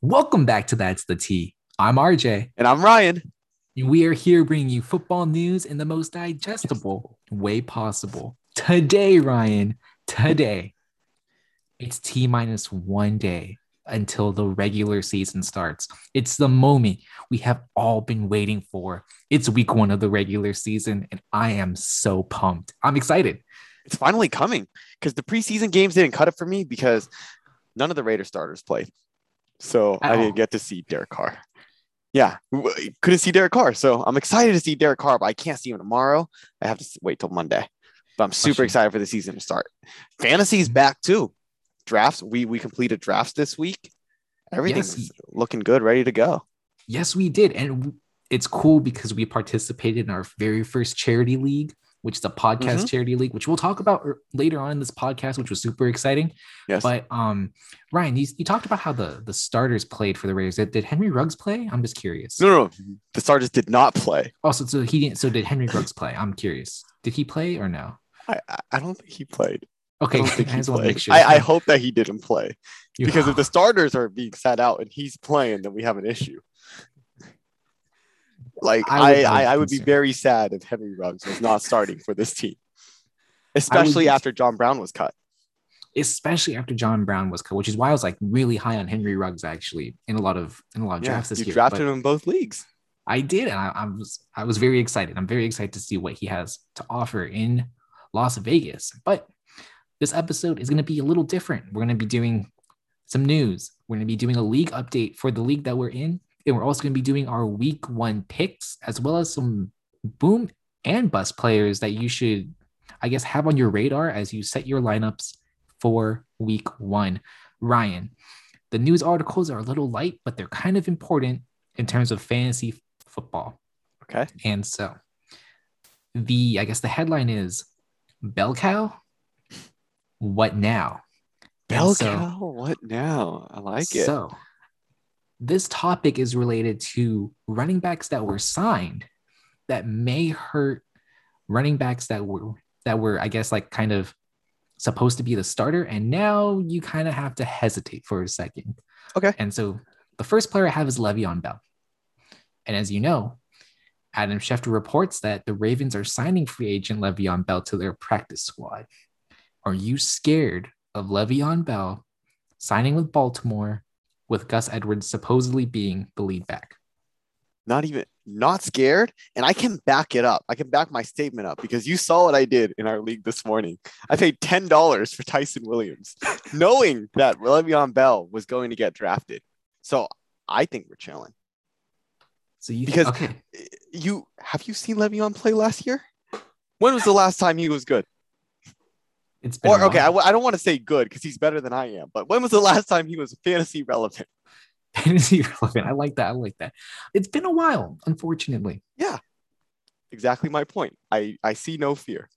Welcome back to That's the T. I'm RJ. And I'm Ryan. And we are here bringing you football news in the most digestible way possible. Today, Ryan, today, it's T minus one day until the regular season starts. It's the moment we have all been waiting for. It's week one of the regular season, and I am so pumped. I'm excited. It's finally coming because the preseason games didn't cut it for me because none of the Raider starters played. So At I didn't get to see Derek Carr. Yeah, couldn't see Derek Carr. So I'm excited to see Derek Carr, but I can't see him tomorrow. I have to wait till Monday. But I'm super excited for the season to start. Fantasy's back too. Drafts, we we completed drafts this week. Everything's yes. looking good, ready to go. Yes, we did. And it's cool because we participated in our very first charity league which is a podcast mm-hmm. charity league, which we'll talk about er, later on in this podcast, which was super exciting. Yes. But um, Ryan, you, you talked about how the the starters played for the Raiders. Did, did Henry Ruggs play? I'm just curious. No, no, the starters did not play. Oh, so, so he didn't. So did Henry Ruggs play? I'm curious. Did he play or no? I I don't think he played. Okay, I, I, sure. I, I, hope that he didn't play because if the starters are being sat out and he's playing, then we have an issue. Like I, I, I, would be very sad if Henry Ruggs was not starting for this team, especially after John Brown was cut. Especially after John Brown was cut, which is why I was like really high on Henry Ruggs actually in a lot of in a lot of yeah, drafts this you year. You drafted him in both leagues. I did, and I, I was I was very excited. I'm very excited to see what he has to offer in Las Vegas. But this episode is going to be a little different. We're going to be doing some news. We're going to be doing a league update for the league that we're in and we're also going to be doing our week one picks, as well as some boom and bust players that you should, I guess, have on your radar as you set your lineups for week one. Ryan, the news articles are a little light, but they're kind of important in terms of fantasy f- football. Okay. And so the, I guess the headline is Bell Cow, what now? Bell so, cow, what now? I like it. So this topic is related to running backs that were signed that may hurt running backs that were that were I guess like kind of supposed to be the starter and now you kind of have to hesitate for a second. Okay. And so the first player I have is Le'Veon Bell. And as you know, Adam Schefter reports that the Ravens are signing free agent Le'Veon Bell to their practice squad. Are you scared of Le'Veon Bell signing with Baltimore with Gus Edwards supposedly being the lead back. Not even not scared, and I can back it up. I can back my statement up because you saw what I did in our league this morning. I paid ten dollars for Ty'Son Williams, knowing that Le'Veon Bell was going to get drafted. So I think we're chilling. So you because okay. you have you seen Le'Veon play last year? When was the last time he was good? It's been or okay, I, I don't want to say good because he's better than I am, but when was the last time he was fantasy relevant? Fantasy relevant. I like that. I like that. It's been a while, unfortunately. Yeah, exactly my point. I I see no fear.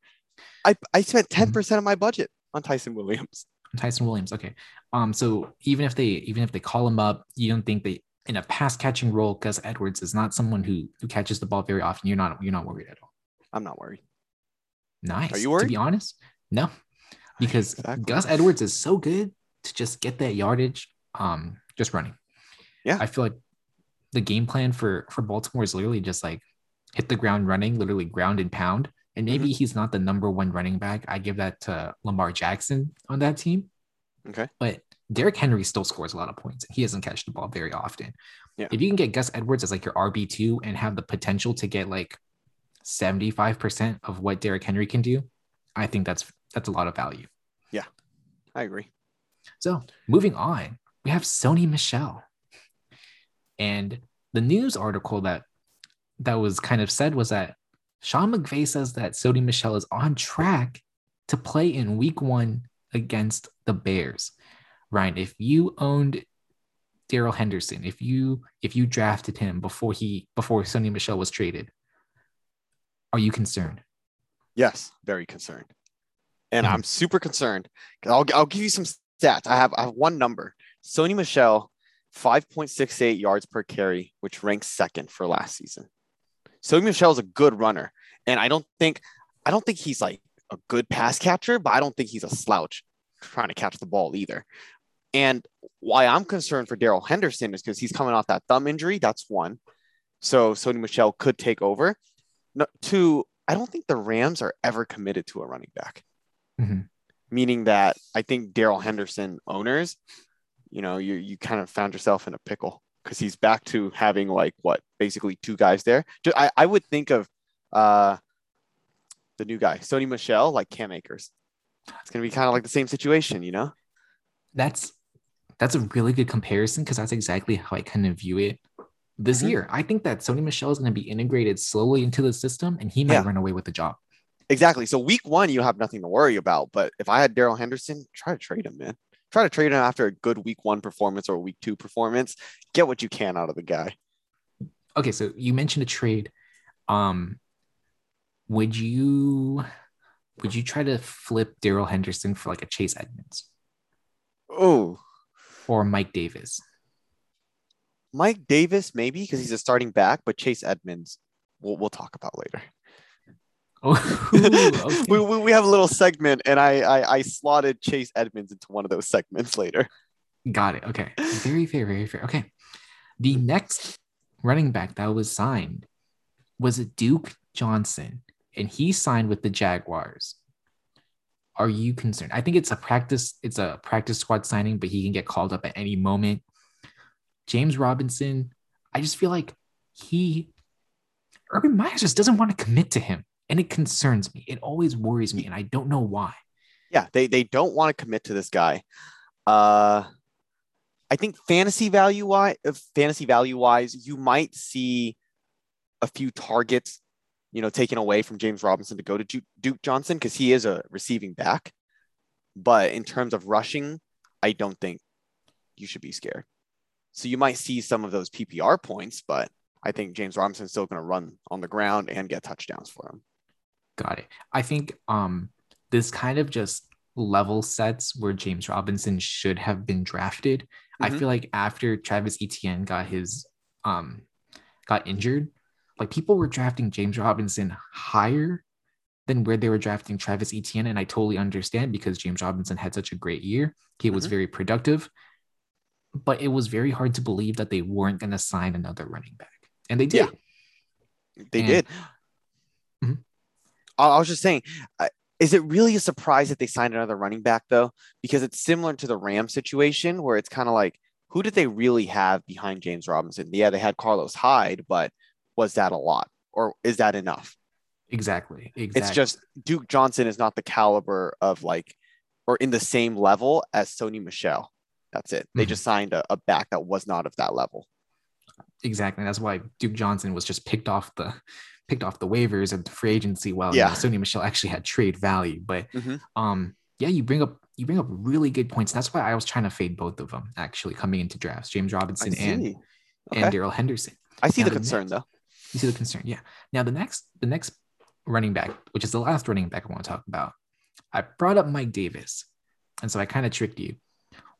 I I spent ten mm-hmm. percent of my budget on Ty'Son Williams. Ty'Son Williams. Okay. Um. So even if they even if they call him up, you don't think they in a pass catching role, Gus Edwards is not someone who who catches the ball very often. You're not you're not worried at all. I'm not worried. Nice. Are you worried? To be honest, no because exactly. Gus Edwards is so good to just get that yardage, um, just running. Yeah, I feel like the game plan for for Baltimore is literally just like hit the ground running, literally ground and pound. And maybe mm-hmm. he's not the number one running back. I give that to Lamar Jackson on that team. Okay, but Derrick Henry still scores a lot of points. He doesn't catch the ball very often. Yeah. If you can get Gus Edwards as like your RB two and have the potential to get like seventy five percent of what Derrick Henry can do, I think that's that's a lot of value. Yeah, I agree. So moving on, we have Sony Michel. And the news article that that was kind of said was that Sean McVay says that Sony Michel is on track to play in week one against the Bears. Ryan, if you owned Darrell Henderson, if you if you drafted him before he before Sony Michel was traded, are you concerned? Yes, very concerned and mm-hmm. I'm super concerned. I'll, I'll give you some stats. I have I have one number. Sony Michel, 5.68 yards per carry, which ranks second for last season. Sony Michel is a good runner, and I don't think I don't think he's like a good pass catcher, but I don't think he's a slouch trying to catch the ball either. And why I'm concerned for Darrell Henderson is because he's coming off that thumb injury. That's one. So Sony Michel could take over. No, two, I don't think the Rams are ever committed to a running back. Mhm. Meaning that I think Darrell Henderson owners, you know, you you kind of found yourself in a pickle because he's back to having like what basically two guys there. I, I would think of uh the new guy, Sony Michel, like Cam Akers. It's gonna be kind of like the same situation, you know? That's that's a really good comparison because that's exactly how I kind of view it this Mhm. year. I think that Sony Michel is going to be integrated slowly into the system, and he might Yeah. run away with the job. Exactly. So week one, you have nothing to worry about. But if I had Darrell Henderson, try to trade him, man. Try to trade him after a good week one performance or week two performance. Get what you can out of the guy. Okay, so you mentioned a trade. Um, would you would you try to flip Darrell Henderson for like a Chase Edmonds Oh, or Mike Davis? Mike Davis, maybe because he's a starting back, but Chase Edmonds, we'll, we'll talk about later. Oh, okay. we, we, we have a little segment, and I, I I slotted Chase Edmonds into one of those segments later. Got it. Okay. Very fair, very fair. Okay. The next running back that was signed was Duke Johnson, and he signed with the Jaguars. Are you concerned? I think it's a practice, it's a practice squad signing, but he can get called up at any moment. James Robinson, I just feel like he Urban Meyer just doesn't want to commit to him. And it concerns me. It always worries me, and I don't know why. Yeah, they they don't want to commit to this guy. Uh, I think fantasy value wise, fantasy value wise, you might see a few targets, you know, taken away from James Robinson to go to Duke, Duke Johnson because he is a receiving back. But in terms of rushing, I don't think you should be scared. So you might see some of those PPR points, but I think James Robinson's still going to run on the ground and get touchdowns for him. Got it. I think um this kind of just level sets where James Robinson should have been drafted. I Mhm. feel like after Travis Etienne got his um got injured, like people were drafting James Robinson higher than where they were drafting Travis Etienne. And I totally understand because James Robinson had such a great year. He was Mhm. very productive. But it was very hard to believe that they weren't going to sign another running back. And they did. Yeah. They And- did. I, I was just saying, is it really a surprise that they signed another running back though? Because it's similar to the Ram situation where it's kind of like, who did they really have behind James Robinson? Yeah, they had Carlos Hyde, but was that a lot, or is that enough? Exactly. Exactly. It's just Duke Johnson is not the caliber of like, or in the same level as Sony Michel. That's it. They Mhm. just signed a, a back that was not of that level. Exactly. That's why Duke Johnson was just picked off the picked off the waivers the free agency while you know, Yeah. Sony Michel actually had trade value. But Mhm. um yeah, you bring up you bring up really good points. That's why I was trying to fade both of them actually coming into drafts, James Robinson and see. and Darrell Henderson. I see Now the the concern next- though. You see the concern. Yeah. Now the next the next running back, which is the last running back I want to talk about, I brought up Mike Davis. And so I kind of tricked you.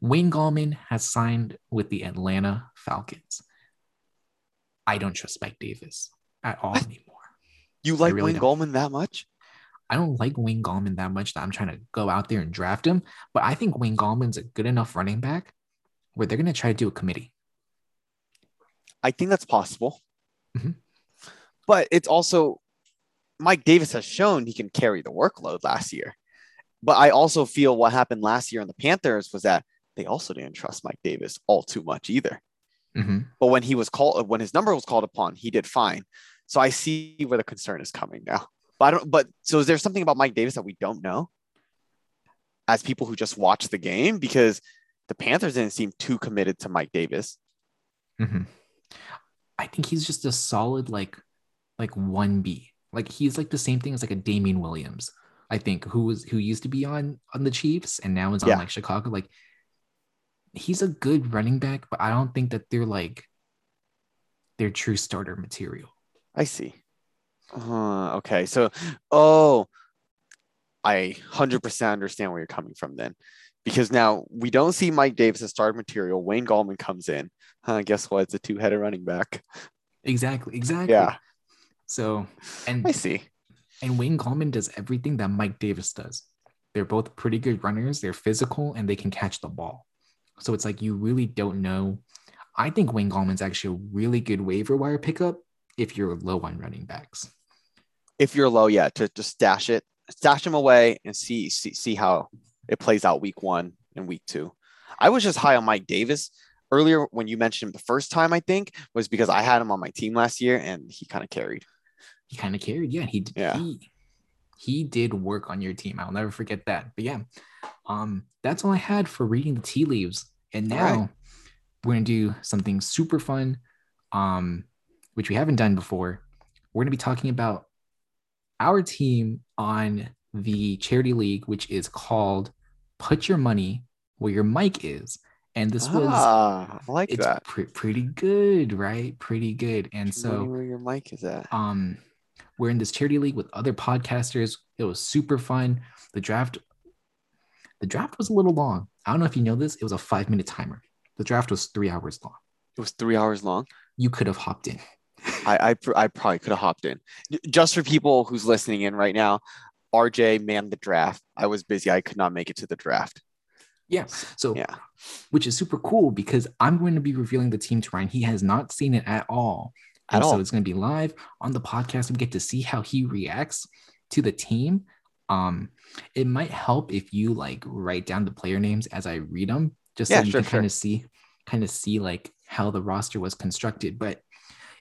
Wayne Gallman has signed with the Atlanta Falcons. I don't trust Mike Davis at all anymore. You like really Wayne don't. Gallman that much? I don't like Wayne Gallman that much that I'm trying to go out there and draft him, but I think Wayne Gallman's a good enough running back where they're going to try to do a committee. I think that's possible. Mhm. But it's also Mike Davis has shown he can carry the workload last year. But I also feel what happened last year in the Panthers was that they also didn't trust Mike Davis all too much either. Mhm. But when he was called, when his number was called upon, he did fine. So I see where the concern is coming now. But I don't. But so is there something about Mike Davis that we don't know as people who just watch the game? Because the Panthers didn't seem too committed to Mike Davis. Mhm. I think he's just a solid like like 1B. Like he's like the same thing as like a Damien Williams. I think who was who used to be on on the Chiefs and now is on Yeah. like Chicago like he's a good running back, but I don't think that they're like they're true starter material. I see. Uh, okay. So, oh, I 100% understand where you're coming from then. Because now we don't see Mike Davis as starter material. Wayne Gallman comes in. Uh, guess what? It's a two headed running back. Exactly, exactly. Yeah. So and I see. and Wayne Gallman does everything that Mike Davis does. They're both pretty good runners. They're physical and they can catch the ball. So it's like you really don't know. I think Wayne Gallman's actually a really good waiver wire pickup if you're low on running backs. If you're low, yeah, to just stash it, stash him away and see see see how it plays out week one and week two. I was just high on Mike Davis earlier when you mentioned him the first time, I think, was because I had him on my team last year and he kind of carried. He kind of carried, yeah. He Yeah. he he did work on your team. I'll never forget that. But yeah, um, that's all I had for reading the tea leaves. And now right. we're gonna do something super fun, um, which we haven't done before. We're gonna be talking about our team on the charity league, which is called "Put Your Money Where Your Mic Is." And this was ah, I like it's that. pre- pretty good, right? Pretty good. And so where your mic is at. um we're in this charity league with other podcasters. It was super fun. The draft the draft was a little long. I don't know if you know this. It was a 5-minute timer. The draft was 3 hours long. It was three hours long. You could have hopped in. I I, I probably could have hopped in. Just for people who's listening in right now, RJ manned the draft. I was busy. I could not make it to the draft. Yeah. So Yeah. which is super cool because I'm going to be revealing the team to Ryan. He has not seen it at all. At And so it's going to be live on the podcast. We get to see how he reacts to the team. Um, it might help if you like write down the player names as I read them, just Yeah, so you sure, can kind of see, kind of see like how the roster was constructed. But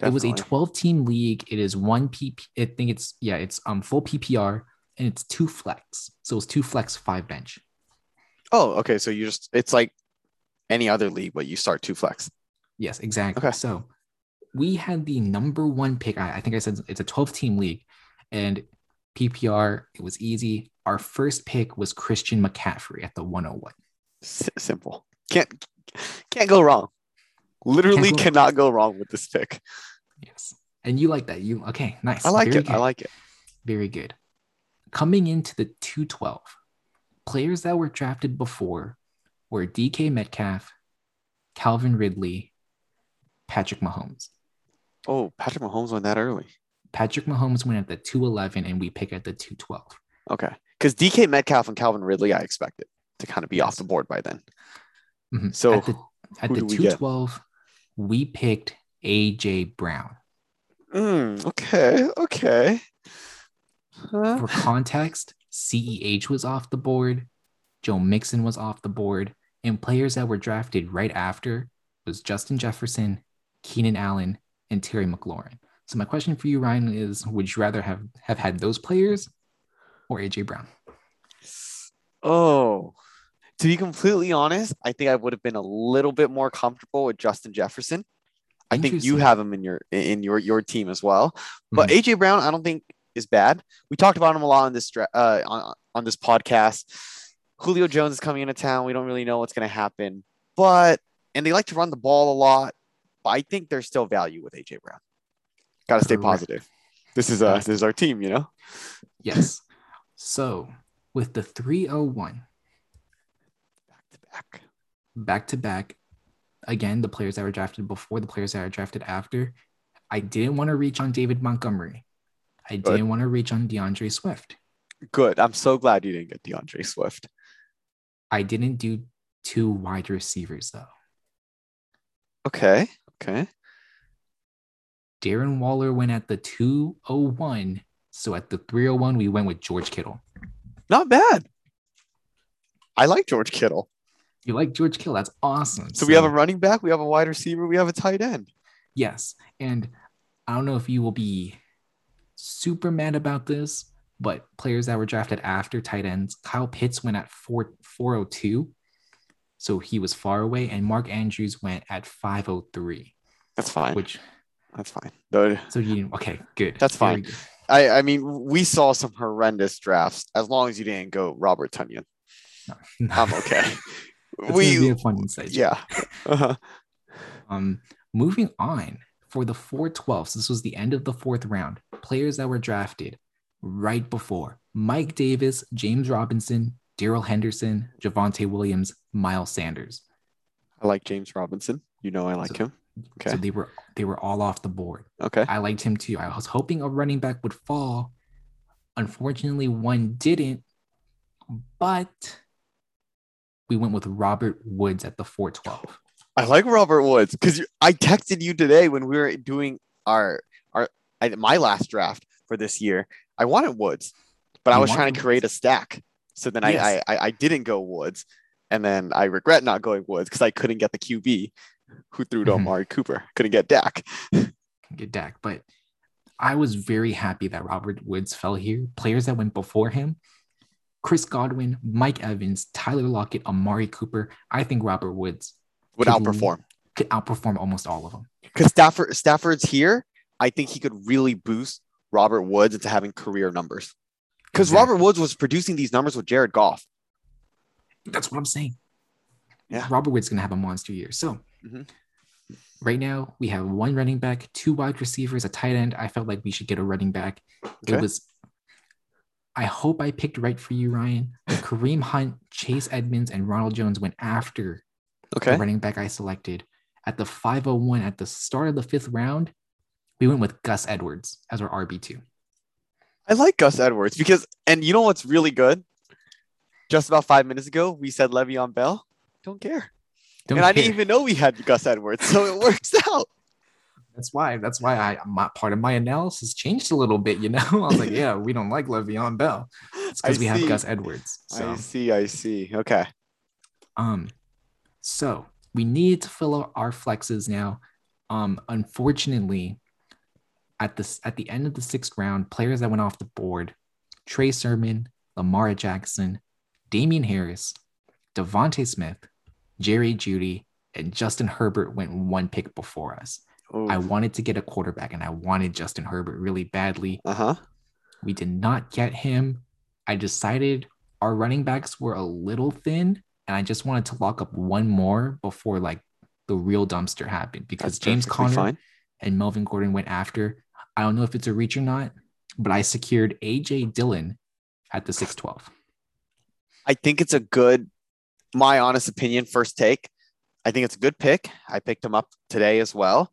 it was a 12 team league. It is one PP. I think it's yeah, it's um full PPR and it's two flex. So it's two flex, five bench. Oh, okay. So you just it's like any other league, but you start two flex. Yes, exactly. Okay. So we had the number one pick. I, I think I said it's a 12 team league and PPR, it was easy. Our first pick was Christian McCaffrey at the 101. S- simple. Can't can't go wrong. Literally cannot go wrong with this pick. Yes. And you like that. You okay, nice. I like Very it. I like it. Very good. Coming into the 212, players that were drafted before were DK Metcalf, Calvin Ridley, Patrick Mahomes. Oh, Patrick Mahomes went that early. Patrick Mahomes went at the 211 and we pick at the 212. Okay. Because DK Metcalf and Calvin Ridley, I expected to kind of be off the board by then. Mhm. So at the, at the do we get? 212, we picked AJ Brown. Mm, okay. Okay. Huh? For context, CEH was off the board, Joe Mixon was off the board, and players that were drafted right after was Justin Jefferson, Keenan Allen, and Terry McLaurin. So my question for you, Ryan, is would you rather have, have had those players or AJ Brown? Oh, to be completely honest, I think I would have been a little bit more comfortable with Justin Jefferson. I think you have him in your in your your team as well. But AJ Brown, I don't think is bad. We talked about him a lot on this uh, on on this podcast. Julio Jones is coming into town. We don't really know what's going to happen, but and they like to run the ball a lot. But I think there's still value with AJ Brown. Got to stay Correct. positive. This is uh this is our team, you know. Yes. So with the 301, Back to back. back to back. Again, the players that were drafted before, the players that are drafted after. I didn't want to reach on David Montgomery. I Good. didn't want to reach on D'Andre Swift. Good. I'm so glad you didn't get D'Andre Swift. I didn't do two wide receivers though. Okay. Okay. Darren Waller went at the 201. So at the 301, we went with George Kittle. Not bad. I like George Kittle. You like George Kittle? That's awesome. So, we have a running back, we have a wide receiver, we have a tight end. Yes. And I don't know if you will be super mad about this, but players that were drafted after tight ends, Kyle Pitts went at 4, 402. So he was far away. And Mark Andrews went at 503, That's fine. which, That's fine. Though so you, okay, good. That's fine. I, I mean, we saw some horrendous drafts. As long as you didn't go Robert Tonyan, I'm okay. It's gonna be a fun insight. yeah. Uh-huh. Um, moving on for the 412s, this was the end of the fourth round. Players that were drafted right before Mike Davis, James Robinson, Darrell Henderson, Javonte Williams, Miles Sanders. I like James Robinson. You know I like So- him. Okay. So they were they were all off the board. Okay. I liked him too. I was hoping a running back would fall. Unfortunately, one didn't. But we went with Robert Woods at the 412. I like Robert Woods because I texted you today when we were doing our our my last draft for this year. I wanted Woods, but you I was trying to create Woods. a stack. So then yes. I, I I didn't go Woods, and then I regret not going Woods because I couldn't get the QB who threw to mm-hmm. Amari Cooper. Couldn't get Dak. get Dak, but I was very happy that Robert Woods fell here. Players that went before him, Chris Godwin, Mike Evans, Tyler Lockett, Amari Cooper. I think Robert Woods would outperform. Could outperform almost all of them. Because Stafford Stafford's here, I think he could really boost Robert Woods into having career numbers. Because exactly. Robert Woods was producing these numbers with Jared Goff. That's what I'm saying. Yeah. Robert Woods gonna have a monster year. So mm-hmm. right now we have one running back, two wide receivers, a tight end. I felt like we should get a running back. Okay. It was I hope I picked right for you, Ryan. Kareem Hunt, Chase Edmonds, and Ronald Jones went after okay. the running back I selected. At the 501 at the start of the fifth round, we went with Gus Edwards as our RB2. I like Gus Edwards because, and you know what's really good? Just about five minutes ago, we said Le'Veon Bell. Don't care. Don't and care. I didn't even know we had Gus Edwards, so it works out. That's why. That's why I my part of my analysis changed a little bit. You know, I was like, yeah, we don't like Le'Veon Bell. It's because we see. have Gus Edwards. So. I see. I see. Okay. Um, so we need to fill out our flexes now. Um, unfortunately, at this at the end of the sixth round, players that went off the board: Trey Sermon, Lamar Jackson, Damien Harris, DeVonta Smith, Jerry Jeudy, and Justin Herbert went one pick before us. Ooh. I wanted to get a quarterback, and I wanted Justin Herbert really badly. Uh huh. We did not get him. I decided our running backs were a little thin, and I just wanted to lock up one more before like the real dumpster happened because That's James Conner fine. and Melvin Gordon went after. I don't know if it's a reach or not, but I secured AJ Dillon at the 612. I think it's a good, my honest opinion, first take. I think it's a good pick. I picked him up today as well,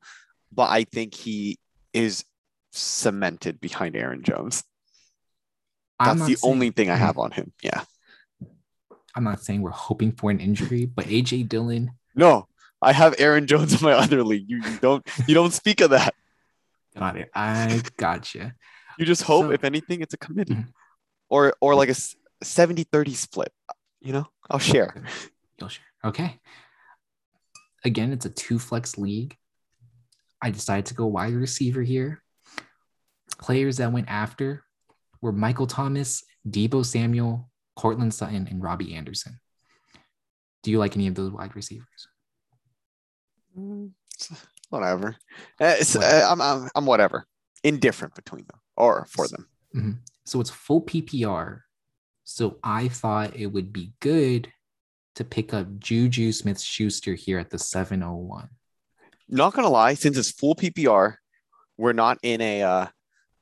but I think he is cemented behind Aaron Jones. That's the only thing I have on him. Yeah. I'm not saying we're hoping for an injury, but AJ Dillon. No, I have Aaron Jones in my other league. You, you don't you don't speak of that. Got it. I gotcha. You just hope, so, if anything, it's a committee. Mm-hmm. Or or like a 70-30 split. You know, I'll share. You'll share. Okay. Again, it's a two flex league. I decided to go wide receiver here. Players that went after were Michael Thomas, Deebo Samuel, Courtland Sutton, and Robbie Anderson. Do you like any of those wide receivers? Mm, whatever. Uh, whatever. Uh, I'm, I'm, I'm whatever. Indifferent between them or for them. Mm-hmm. So it's full PPR. So I thought it would be good to pick up Juju Smith Schuster here at the 701. Not gonna lie, since it's full PPR, we're not in a uh,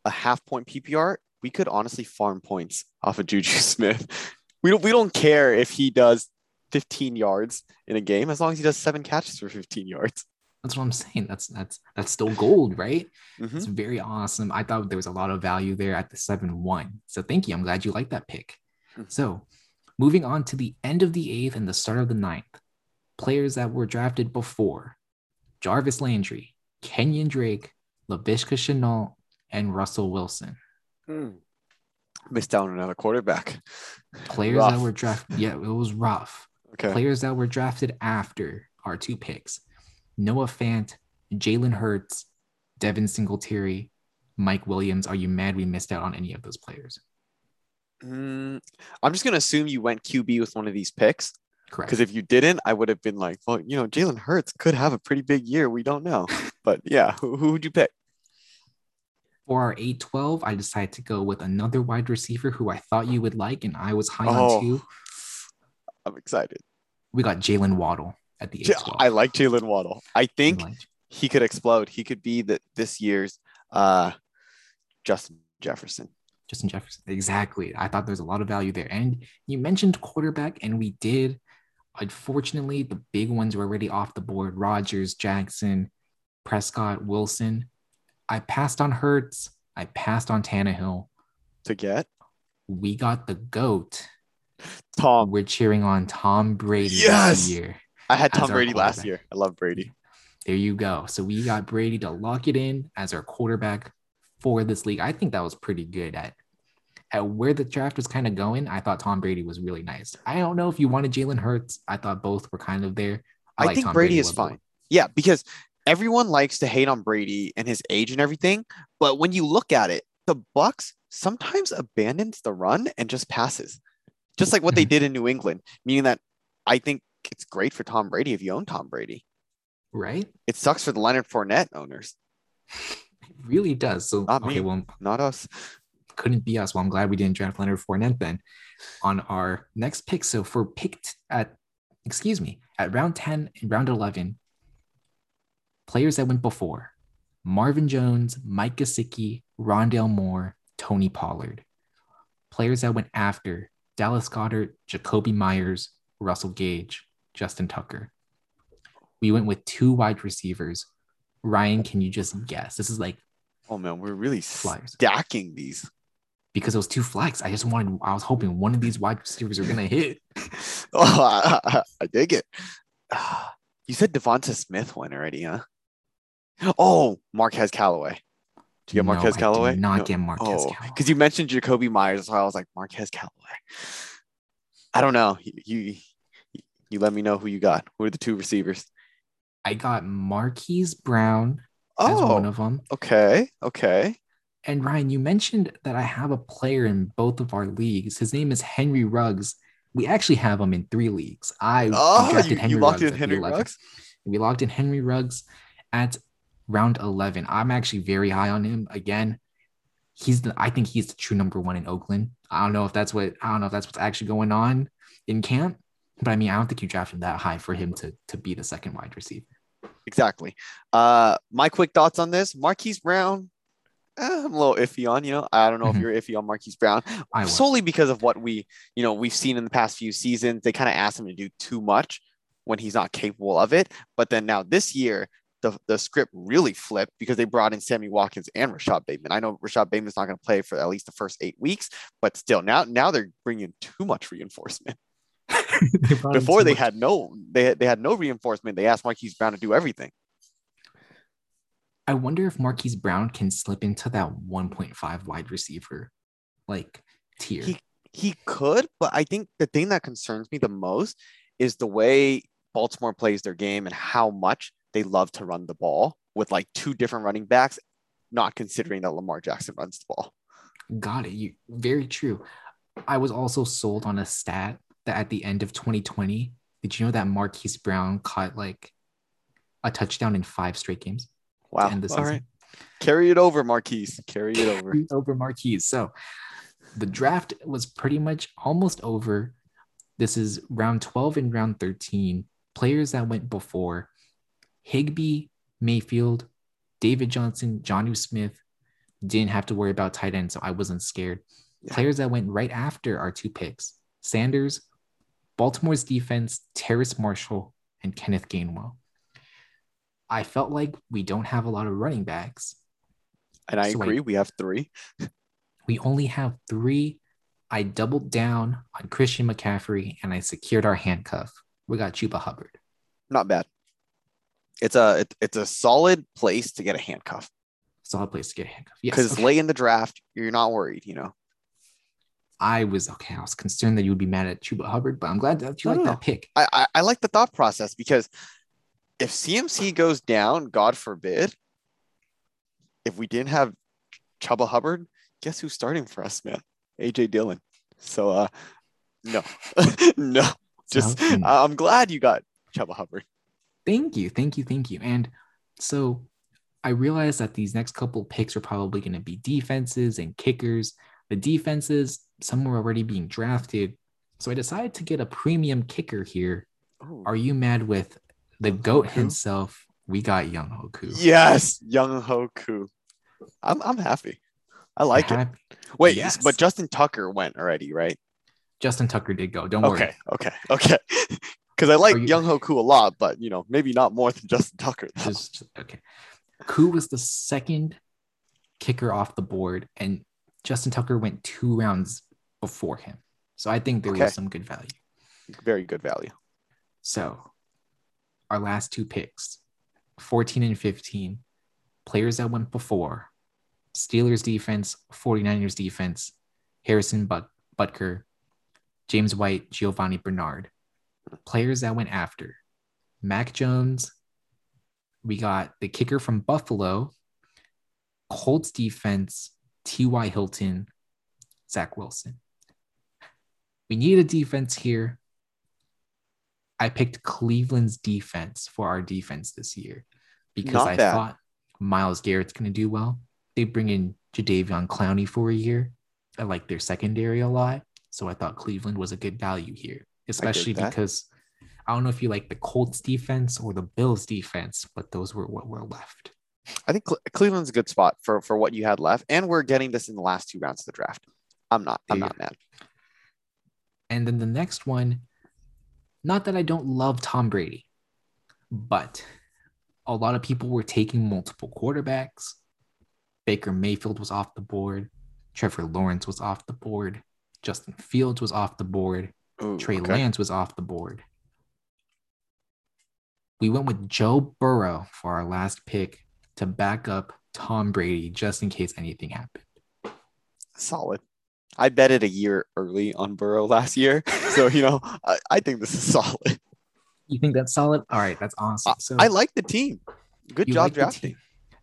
a half point PPR we could honestly farm points off of Juju Smith. We don't we don't care if he does 15 yards in a game as long as he does seven catches for 15 yards. That's what I'm saying. That's that's that's still gold, right? Mm-hmm. It's very awesome. I thought there was a lot of value there at the 7-1. So thank you. I'm glad you like that pick. Mm-hmm. So moving on to the end of the eighth and the start of the ninth. Players that were drafted before Jarvis Landry, Kenyan Drake, Laviska Shenault, and Russell Wilson. Hmm. Missed out on another quarterback. Players rough. that were drafted, yeah, it was rough. Okay. Players that were drafted after our two picks Noah Fant, Jalen Hurts, Devin Singletary, Mike Williams. Are you mad we missed out on any of those players? Mm, I'm just going to assume you went QB with one of these picks. Correct. Because if you didn't, I would have been like, well, you know, Jalen Hurts could have a pretty big year. We don't know. but yeah, who, who would you pick? For our 812, I decided to go with another wide receiver who I thought you would like, and I was high oh, on too. I'm excited. We got Jaylen Waddle at the 812. I like Jaylen Waddle. I think he could explode. He could be the this year's uh, Justin Jefferson. Justin Jefferson. Exactly. I thought there's a lot of value there. And you mentioned quarterback, and we did. Unfortunately, the big ones were already off the board Rodgers, Jackson, Prescott, Wilson. I passed on Hurts. I passed on Tannehill. To get? We got the GOAT, Tom. We're cheering on Tom Brady Yes! this year. I had Tom Brady last year. I love Brady. There you go. So we got Brady to lock it in as our quarterback for this league. I think that was pretty good at at where the draft was kind of going. I thought Tom Brady was really nice. I don't know if you wanted Jalen Hurts. I thought both were kind of there. I, like think Tom Brady, a is fine. Yeah, because everyone likes to hate on Brady and his age and everything, but when you look at it, the Bucs sometimes abandons the run and just passes, just like what they did in New England. Meaning that I think it's great for Tom Brady if you own Tom Brady. Right? It sucks for the Leonard Fournette owners, It really does. So Not okay, me. well, not us. Couldn't be us. Well, I'm glad we didn't draft Leonard Fournette then on our next pick. So for picked at, excuse me, at round 10 and round 11, players that went before Marvin Jones, Mike Gesicki, Rondale Moore, Tony Pollard. Players that went after Dallas Goedert, Jakobi Meyers, Russell Gage, Justin Tucker. We went with two wide receivers. Ryan, can you just guess? This is like Oh man, we're really Flyers. stacking these. Because those two flex. I just wanted, I was hoping one of these wide receivers are gonna hit. Oh, I, I, I dig it. You said Devonta Smith went already, huh? Oh, Marquez Callaway. Did you get No, Marquez I did Callaway? not get Marquez Oh, Callaway. because you mentioned Jakobi Meyers, so I was like Marquez Callaway. I don't know. You, you you let me know who you got. Who are the two receivers? I got Marquise Brown as Oh, one of them. okay, okay. And Ryan, you mentioned that I have a player in both of our leagues. His name is Henry Ruggs. We actually have him in three leagues. I Oh, drafted you, Henry you locked Ruggs in Henry 11th. Ruggs. We locked in Henry Ruggs at round 11. I'm actually very high on him. Again, he's the I think he's the true number one in Oakland. I don't know if that's what I don't know if that's what's actually going on in camp, but I mean, I don't think you drafted that high for him to to be the second wide receiver. Exactly. Uh, my quick thoughts on this: Marquise Brown. Eh, I'm a little iffy on. You know, I don't know if you're iffy on Marquise Brown. Solely because of what we, you know, we've seen in the past few seasons. They kind of asked him to do too much when he's not capable of it. But then now this year, the, the script really flipped because they brought in Sammy Watkins and Rashod Bateman. I know Rashod Bateman's not going to play for at least the first eight weeks, but still, now now they're bringing too much reinforcement. They Before they much- had no, they they had no reinforcement. They asked Marquise Brown to do everything. I wonder if Marquise Brown can slip into that 1.5 wide receiver like tier. He he could, but I think the thing that concerns me the most is the way Baltimore plays their game and how much they love to run the ball with like two different running backs, not considering that Lamar Jackson runs the ball. Got it. You very true. I was also sold on a stat that at the end of 2020, did you know that Marquise Brown caught like a touchdown in five straight games? Wow. end the All season. right. Carry it over, Marquise. Carry it over. over Marquise. So the draft was pretty much almost over. This is round 12 and round 13. Players that went before Higbee, Mayfield, David Johnson, Jonnu Smith. Didn't have to worry about tight end, so I wasn't scared. Yeah. Players that went right after our two picks Sanders, Baltimore's defense, Terrace Marshall, and Kenneth Gainwell. I felt like we don't have a lot of running backs. And I So, agree. We have three. we only have three. I doubled down on Christian McCaffrey and I secured our handcuff. We got Chuba Hubbard. Not bad. It's a it, it's a solid place to get a handcuff Solid place to get a handcuff. Yes. because okay. late in the draft, you're not worried. You know. I was okay. I was concerned that you would be mad at Chuba Hubbard, but I'm glad that you No, like no, that pick. I, I I like the thought process because if CMC goes down, God forbid, if we didn't have Chuba Hubbard, guess who's starting for us, man? AJ Dillon. So uh no. no. Just Sounds- I'm glad you got Chuba Hubbard. Thank you, thank you, thank you. And so I realized that these next couple picks are probably going to be defenses and kickers. The defenses, some were already being drafted. So I decided to get a premium kicker here. Oh, Are you mad with the GOAT himself? We got Younghoe Koo. yes, Younghoe Koo. I'm I'm happy. I like it. Happy- Wait, Yes. but Justin Tucker went already, right? Justin Tucker did go. Don't worry. Okay, okay, okay. Because I like you- Younghoe Koo a lot, but you know, maybe not more than Justin Tucker. though. Just okay. Koo was the second kicker off the board, and Justin Tucker went two rounds before him. So I think there Okay. was some good value. Very good value. So our last two picks, 14 and 15, players that went before Steelers defense, 49ers defense, Harrison But- Butker, James White, Giovani Bernard. Players that went after Mac Jones. We got the kicker from Buffalo, Colts defense, T.Y. Hilton, Zach Wilson. We need a defense here. I picked Cleveland's defense for our defense this year because Not I bad. thought Myles Garrett's going to do well. They bring in Jadeveon Clowney for a year. I like their secondary a lot. So I thought Cleveland was a good value here, especially that. because I don't know if you like the Colts defense or the Bills defense, but those were what were left. I think Cle- Cleveland's a good spot for for what you had left, and we're getting this in the last two rounds of the draft. I'm not. I'm you not mad. And then the next one, not that I don't love Tom Brady, but a lot of people were taking multiple quarterbacks. Baker Mayfield was off the board. Trevor Lawrence was off the board. Justin Fields was off the board. Ooh, Trey okay. Lance was off the board. We went with Joe Burrow for our last pick to back up Tom Brady just in case anything happened. Solid. I betted a year early on Burrow last year, so you know I, I think this is solid. You think that's solid? All right, that's awesome. So I like the team. Good job like drafting.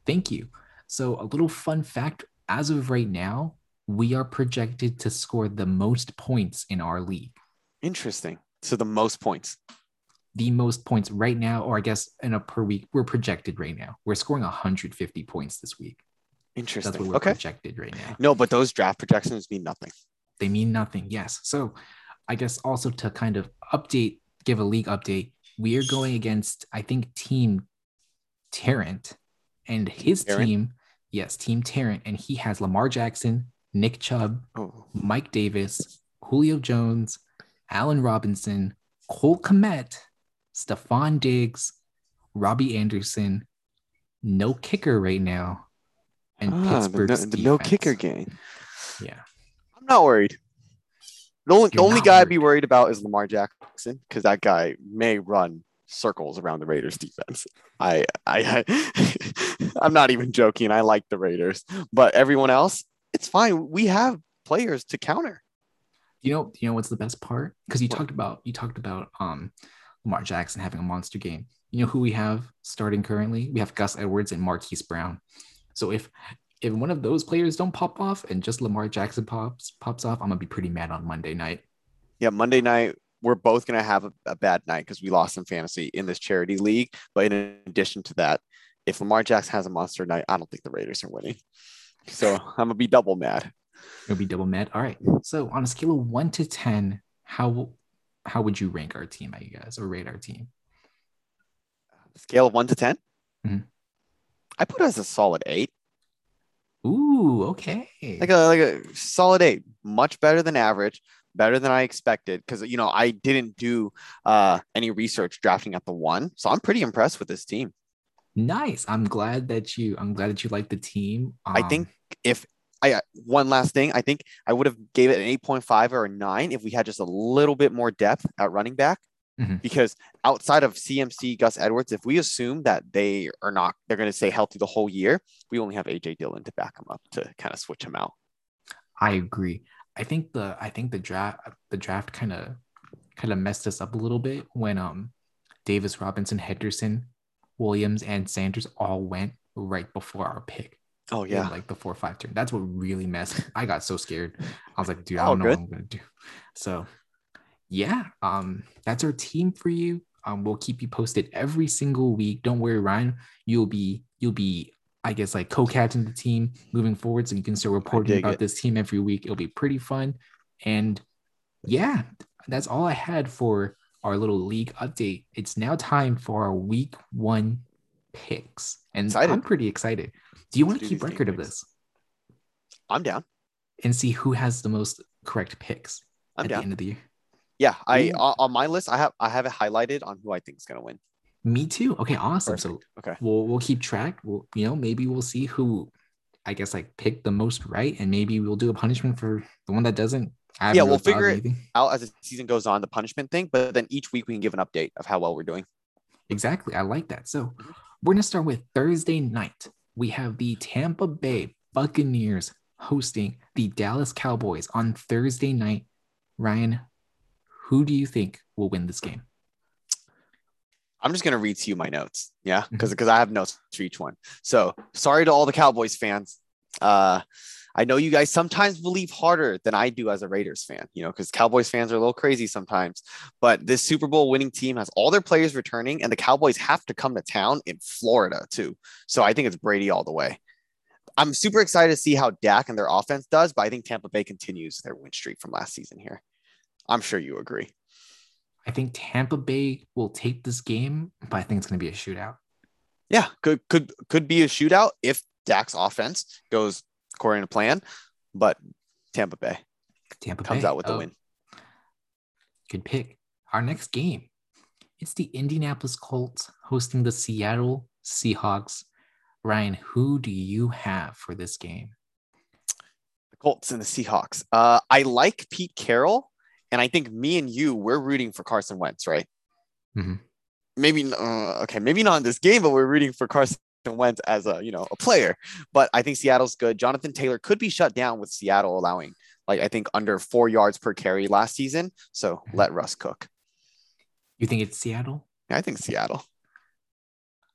Thank you. So, a little fun fact as of right now, we are projected to score the most points in our league. Interesting. So the most points. The most points right now, or I guess in a per week, we're projected right now. We're scoring 150 points this week. That's Interesting. what we're Okay. projected right now. No, but those draft projections mean nothing. They mean nothing. Yes. So, I guess also to kind of update, give a league update, we are going against, I think, Team Tarrant and his Tarrant? team. Yes, Team Tarrant. And he has Lamar Jackson, Nick Chubb, Oh, Mike Davis, Julio Jones, Allen Robinson, Cole Kmet, Stefon Diggs, Robbie Anderson, no kicker right now, and ah, the, no, the no kicker game. Yeah, I'm not worried. The only, You're only guy I'd be worried. worried about is Lamar Jackson because that guy may run circles around the Raiders defense. I, I, I I'm not even joking. I like the Raiders, but everyone else, it's fine. We have players to counter. you know, you know what's the best part? Because you What? talked about you talked about um Lamar Jackson having a monster game. You know who we have starting currently? We have Gus Edwards and Marquise Brown. So if if one of those players don't pop off and just Lamar Jackson pops pops off, I'm gonna be pretty mad on Monday night. Yeah, Monday night we're both gonna have a, a bad night because we lost in fantasy in this charity league. But in addition to that, if Lamar Jackson has a monster night, I don't think the Raiders are winning. So I'm gonna be double mad. It'll be double mad. All right. So on a scale of one to ten, how how would you rank our team, I guess, or rate our team? Scale of one to 10 Mhm. I put it as a solid eight, Ooh, okay. like a like a solid eight, much better than average, better than I expected. Because you know I didn't do uh, any research drafting at the one, so I'm pretty impressed with this team. nice. I'm glad that you. I'm glad that you like the team. I Um, think if I one last thing, I think I would have gave it an 8.5 or a 9 if we had just a little bit more depth at running back. Mhm. Because outside of CMC, Gus Edwards, if we assume that they are not, they're going to stay healthy the whole year, we only have AJ Dillon to back him up to kind of switch him out. I agree. I think the I think the draft the draft kind of kind of messed us up a little bit when um Davis, Robinson, Henderson, Williams, and Sanders all went right before our pick. Oh yeah, like the four or five turn. That's what really messed. I got so scared. I was like, dude, I don't know good. what I'm gonna do. So yeah, um, that's our team for you. Um, we'll keep you posted every single week. Don't worry, Ryan. You'll be you'll be I guess like co-captain the team moving forward, so you can start reporting about it. this team every week. It'll be pretty fun. And yeah, that's all I had for our little league update. It's now time for our week one picks, and Excited. I'm pretty excited. Do you want to keep record of picks. this I'm down. and see who has the most correct picks I'm at down. the end of the year? Yeah, I on my list, I have I have it highlighted on who I think is going to win. Me too. Okay, awesome. So Okay. we'll we'll keep track. We'll you know maybe we'll see who I guess like picked the most right, and maybe we'll do a punishment for the one that doesn't yeah, we'll figure it out as the season goes on, the punishment thing. But then each week we can give an update of how well we're doing. Exactly. I like that. So mm-hmm. we're gonna start with Thursday night. We have the Tampa Bay Buccaneers hosting the Dallas Cowboys on Thursday night. Ryan, who do you think will win this game? I'm just gonna read to you my notes. Yeah, because mm-hmm. because I have notes for each one. So sorry to all the Cowboys fans. Uh, I know you guys sometimes believe harder than I do as a Raiders fan, you know, because Cowboys fans are a little crazy sometimes. But this Super Bowl winning team has all their players returning, and the Cowboys have to come to town in Florida too. So I think it's Brady all the way. I'm super excited to see how Dak and their offense does, but I think Tampa Bay continues their win streak from last season here. I'm sure you agree. I think Tampa Bay will take this game, but I think it's going to be a shootout. Yeah, could could could be a shootout if Dak's offense goes according to plan, but Tampa Bay Tampa comes Bay. out with the oh. win. Good pick. Our next game, it's the Indianapolis Colts hosting the Seattle Seahawks. Ryan, who do you have for this game? The Colts and the Seahawks. Uh, I like Pete Carroll, and I think me and you we're rooting for Carson Wentz, right? Mm-hmm. Maybe uh, okay, maybe not in this game, but we're rooting for Carson Wentz as a you know a player. But I think Seattle's good. Jonathan Taylor could be shut down with Seattle allowing like I think under four yards per carry last season. So mm-hmm. let Russ cook. You think it's Seattle? I think Seattle.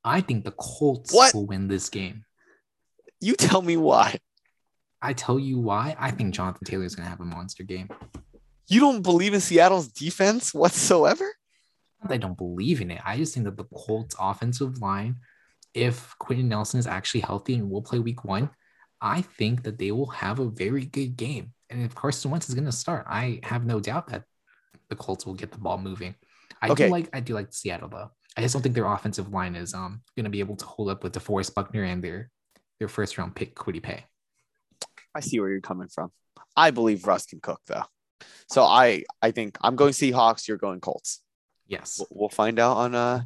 I think the Colts what? will win this game. You tell me why. I tell you why. I think Jonathan Taylor is going to have a monster game. You don't believe in Seattle's defense whatsoever? I don't believe in it. I just think that the Colts offensive line, if Quenton Nelson is actually healthy and will play week one, I think that they will have a very good game. And if Carson Wentz is going to start, I have no doubt that the Colts will get the ball moving. I okay. do like I do like Seattle though. I just don't think their offensive line is um going to be able to hold up with DeForest Buckner and their their first round pick Kwity Paye. I see where you're coming from. I believe Russ can cook though. So I I think I'm going Seahawks. You're going Colts. Yes, we'll, find out on uh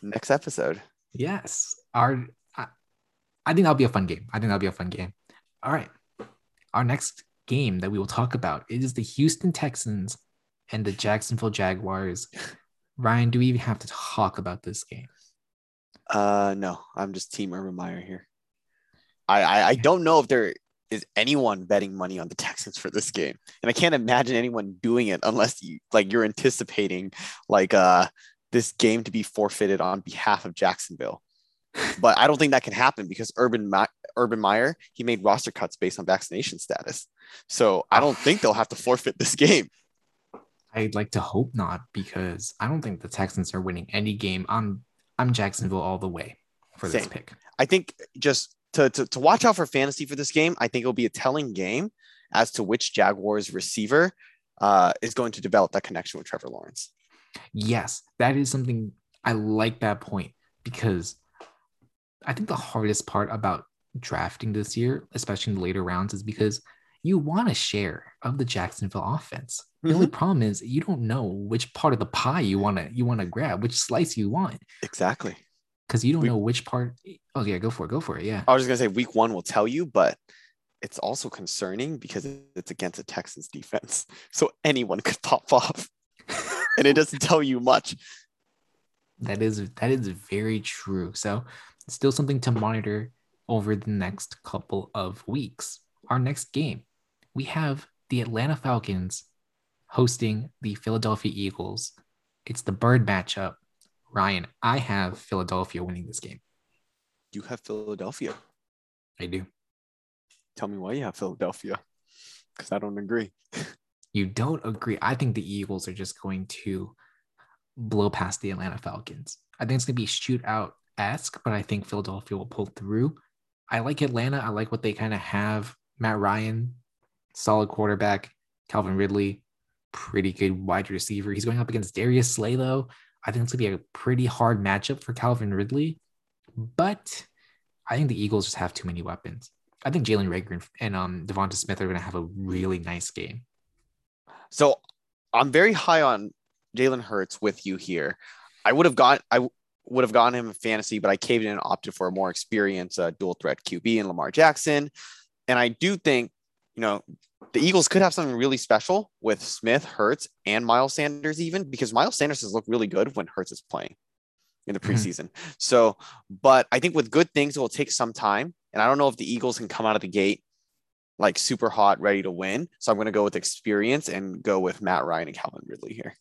next episode. Yes, our I, I think that'll be a fun game. I think that'll be a fun game. All right, our next game that we will talk about is the Houston Texans and the Jacksonville Jaguars. Ryan, do we even have to talk about this game? Uh, no, I'm just Team Urban Meyer here. I, I, I don't know if there is anyone betting money on the Texans for this game, and I can't imagine anyone doing it unless you like you're anticipating like uh this game to be forfeited on behalf of Jacksonville. but I don't think that can happen because Urban Ma- Urban Meyer he made roster cuts based on vaccination status, so I don't think they'll have to forfeit this game. I'd like to hope not because I don't think the Texans are winning any game. I'm I'm Jacksonville all the way for Same. this pick. I think just to, to, to watch out for fantasy for this game, I think it'll be a telling game as to which Jaguars receiver uh, is going to develop that connection with Trevor Lawrence. Yes, that is something I like that point because I think the hardest part about drafting this year, especially in the later rounds, is because you want a share of the Jacksonville offense. The mm-hmm. only problem is you don't know which part of the pie you want to you want to grab, which slice you want. Exactly. Because you don't we, know which part. Oh yeah, go for it. Go for it. Yeah. I was just gonna say week one will tell you, but it's also concerning because it's against a Texans defense, so anyone could pop off, and it doesn't tell you much. That is that is very true. So it's still something to monitor over the next couple of weeks. Our next game, we have the Atlanta Falcons hosting the Philadelphia Eagles. It's the bird matchup. Ryan, I have Philadelphia winning this game. You have Philadelphia. I do. Tell me why you have Philadelphia. Because I don't agree. you don't agree. I think the Eagles are just going to blow past the Atlanta Falcons. I think it's going to be shootout esque, but I think Philadelphia will pull through. I like Atlanta. I like what they kind of have. Matt Ryan, solid quarterback. Calvin Ridley, pretty good wide receiver. He's going up against Darius Slay, though. I think it's gonna be a pretty hard matchup for Calvin Ridley, but I think the Eagles just have too many weapons. I think Jalen Reagor and um Devonta Smith are gonna have a really nice game. So I'm very high on Jalen Hurts with you here. I would have got I would have gotten him in fantasy, but I caved in and opted for a more experienced uh, dual threat QB in Lamar Jackson. And I do think, you know, the Eagles could have something really special with Smith, Hurts, and Miles Sanders, even because Miles Sanders has looked really good when Hurts is playing in the Mhm. preseason. So, but I think with good things, it will take some time. And I don't know if the Eagles can come out of the gate like super hot, ready to win. So I'm going to go with experience and go with Matt Ryan and Calvin Ridley here.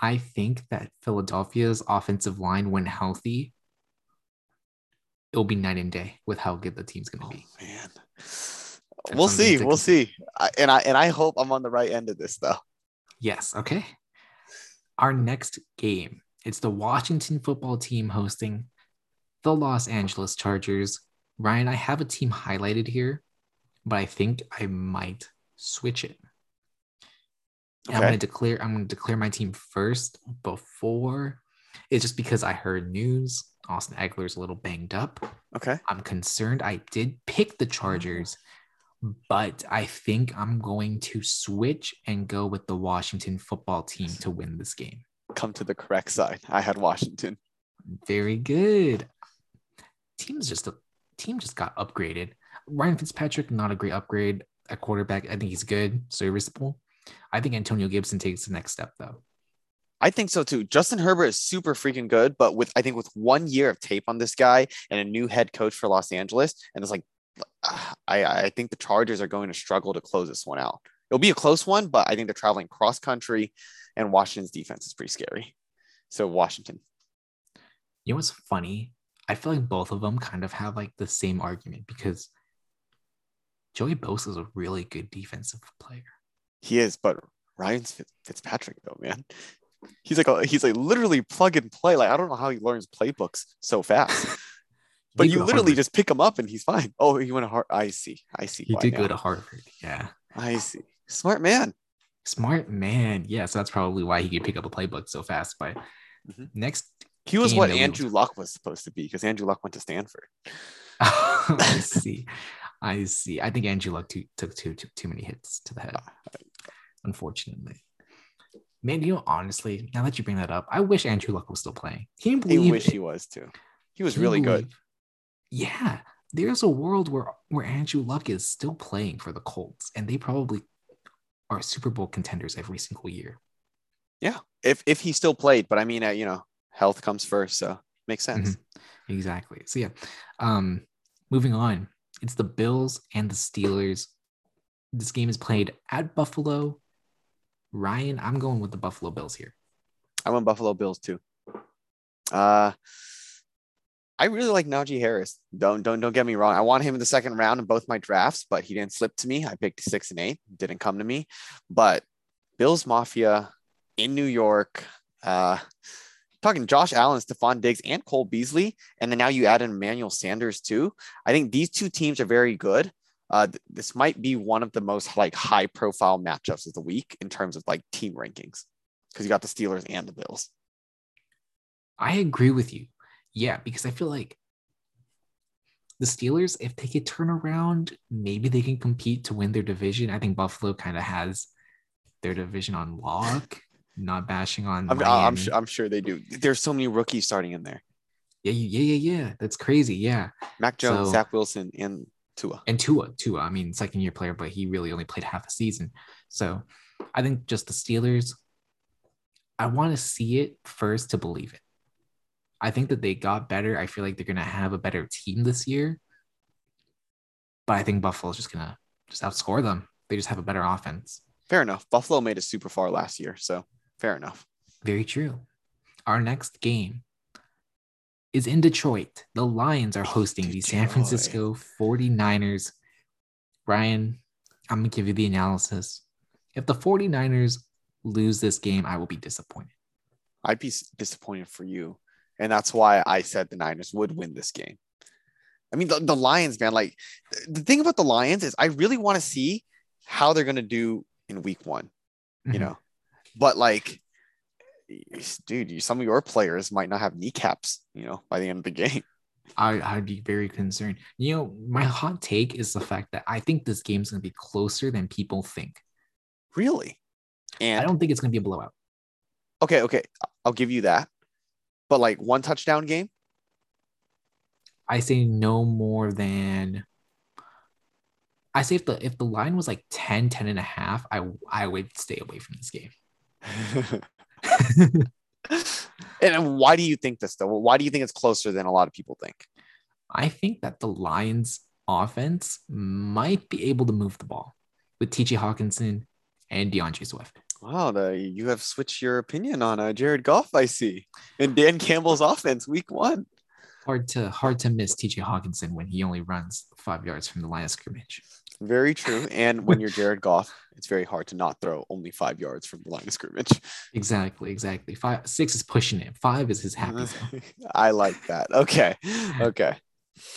I think that Philadelphia's offensive line, when healthy, it'll be night and day with how good the team's going to be. Oh, man. We'll see. We'll consider. see. I, and I and I hope I'm on the right end of this though. Yes. Okay. Our next game. It's the Washington football team hosting the Los Angeles Chargers. Ryan, I have a team highlighted here, but I think I might switch it. And I'm going to declare I'm going to declare my team first before it's just because I heard news. Austin Ekeler's a little banged up. Okay. I'm concerned. I did pick the Chargers, but I think I'm going to switch and go with the Washington football team to win this game. Come to the correct side. I had Washington. Very good. Team's just a team just got upgraded. Ryan Fitzpatrick, not a great upgrade at quarterback. I think he's good, serviceable. I think Antonio Gibson takes the next step though. I think so too. Justin Herbert is super freaking good, but with I think with one year of tape on this guy and a new head coach for Los Angeles, and it's like I I think the Chargers are going to struggle to close this one out. It'll be a close one, but I think they're traveling cross country, and Washington's defense is pretty scary. So Washington. You know what's funny? I feel like both of them kind of have like the same argument because Joey Bosa is a really good defensive player. He is, but Ryan Fitzpatrick though, man. He's like a, he's like literally plug and play. Like I don't know how he learns playbooks so fast. But you literally just pick him up and he's fine. Oh, he went to Harvard. I see. I see. he did now. go to Harvard. Yeah. I see. Smart man. Smart man. Yeah, so that's probably why he could pick up a playbook so fast. But Mhm. next, He was what that we- Andrew Luck was supposed to be because Andrew Luck went to Stanford. I see. I see. I think Andrew Luck too, took too, too too many hits to the head, unfortunately. Man, you know, honestly, now that you bring that up, I wish Andrew Luck was still playing. Can you I wish it? he was too. He was Can really good. Yeah, there's a world where where Andrew Luck is still playing for the Colts, and they probably are Super Bowl contenders every single year. Yeah, if if he still played, but I mean, uh, you know, health comes first, so makes sense. Exactly. So yeah, um, moving on. It's the Bills and the Steelers. This game is played at Buffalo. Ryan, I'm going with the Buffalo Bills here. I went Buffalo Bills too. Uh I really like Najee Harris. Don't don't don't get me wrong. I want him in the second round in both my drafts, but he didn't slip to me. I picked six and eight, didn't come to me. But Bills Mafia in New York, uh talking Josh Allen, Stefon Diggs, and Cole Beasley, and then now you add in Emmanuel Sanders too. I think these two teams are very good. Uh, th- this might be one of the most like high profile matchups of the week in terms of like team rankings because you got the Steelers and the Bills. I agree with you. Yeah, because I feel like the Steelers, if they could turn around, maybe they can compete to win their division. I think Buffalo kind of has their division on lock. Not bashing on. I'm, I'm, Miami. su- I'm sure they do. There's so many rookies starting in there. Yeah, yeah, yeah, yeah. That's crazy. Yeah. Mac Jones, So- Zach Wilson, and Tua. and Tua, Tua. I mean, second year player, but he really only played half a season. So I think just the Steelers. I want to see it first to believe it. I think that they got better. I feel like they're gonna have a better team this year. But I think Buffalo's just gonna just outscore them. They just have a better offense. Fair enough. Buffalo made it super far last year, so fair enough. Very true. Our next game is in Detroit. The Lions are oh, hosting the San Francisco 49ers. Ryan, I'm going to give you the analysis. If the 49ers lose this game, I will be disappointed. I'd be disappointed for you, and that's why I said the Niners would win this game. I mean, the, the Lions, man. Like the thing about the Lions is, I really want to see how they're gonna do in Week One. You Mhm. know, but like, dude, you, some of your players might not have kneecaps. You know, by the end of the game. I, I'd be very concerned. You know, my hot take is the fact that I think this game's going to be closer than people think. Really? And I don't think it's going to be a blowout. okay, okay, I'll give you that. But like one touchdown game. I say no more than I say if the if the line was like 10, 10 and a half, I I would stay away from this game. and why do you think this though? Why do you think it's closer than a lot of people think? I think that the Lions offense might be able to move the ball with TJ Hockenson and D'Andre Swift. Wow, the, you have switched your opinion on uh, Jared Goff, I see, and Dan Campbell's offense week one. Hard to hard to miss TJ Hockenson when he only runs five yards from the line of scrimmage. Very true. And when you're Jared Goff, it's very hard to not throw only five yards from the line of scrimmage. Exactly, exactly. Five six is pushing it. Five is his happy zone. I like that. Okay. Okay.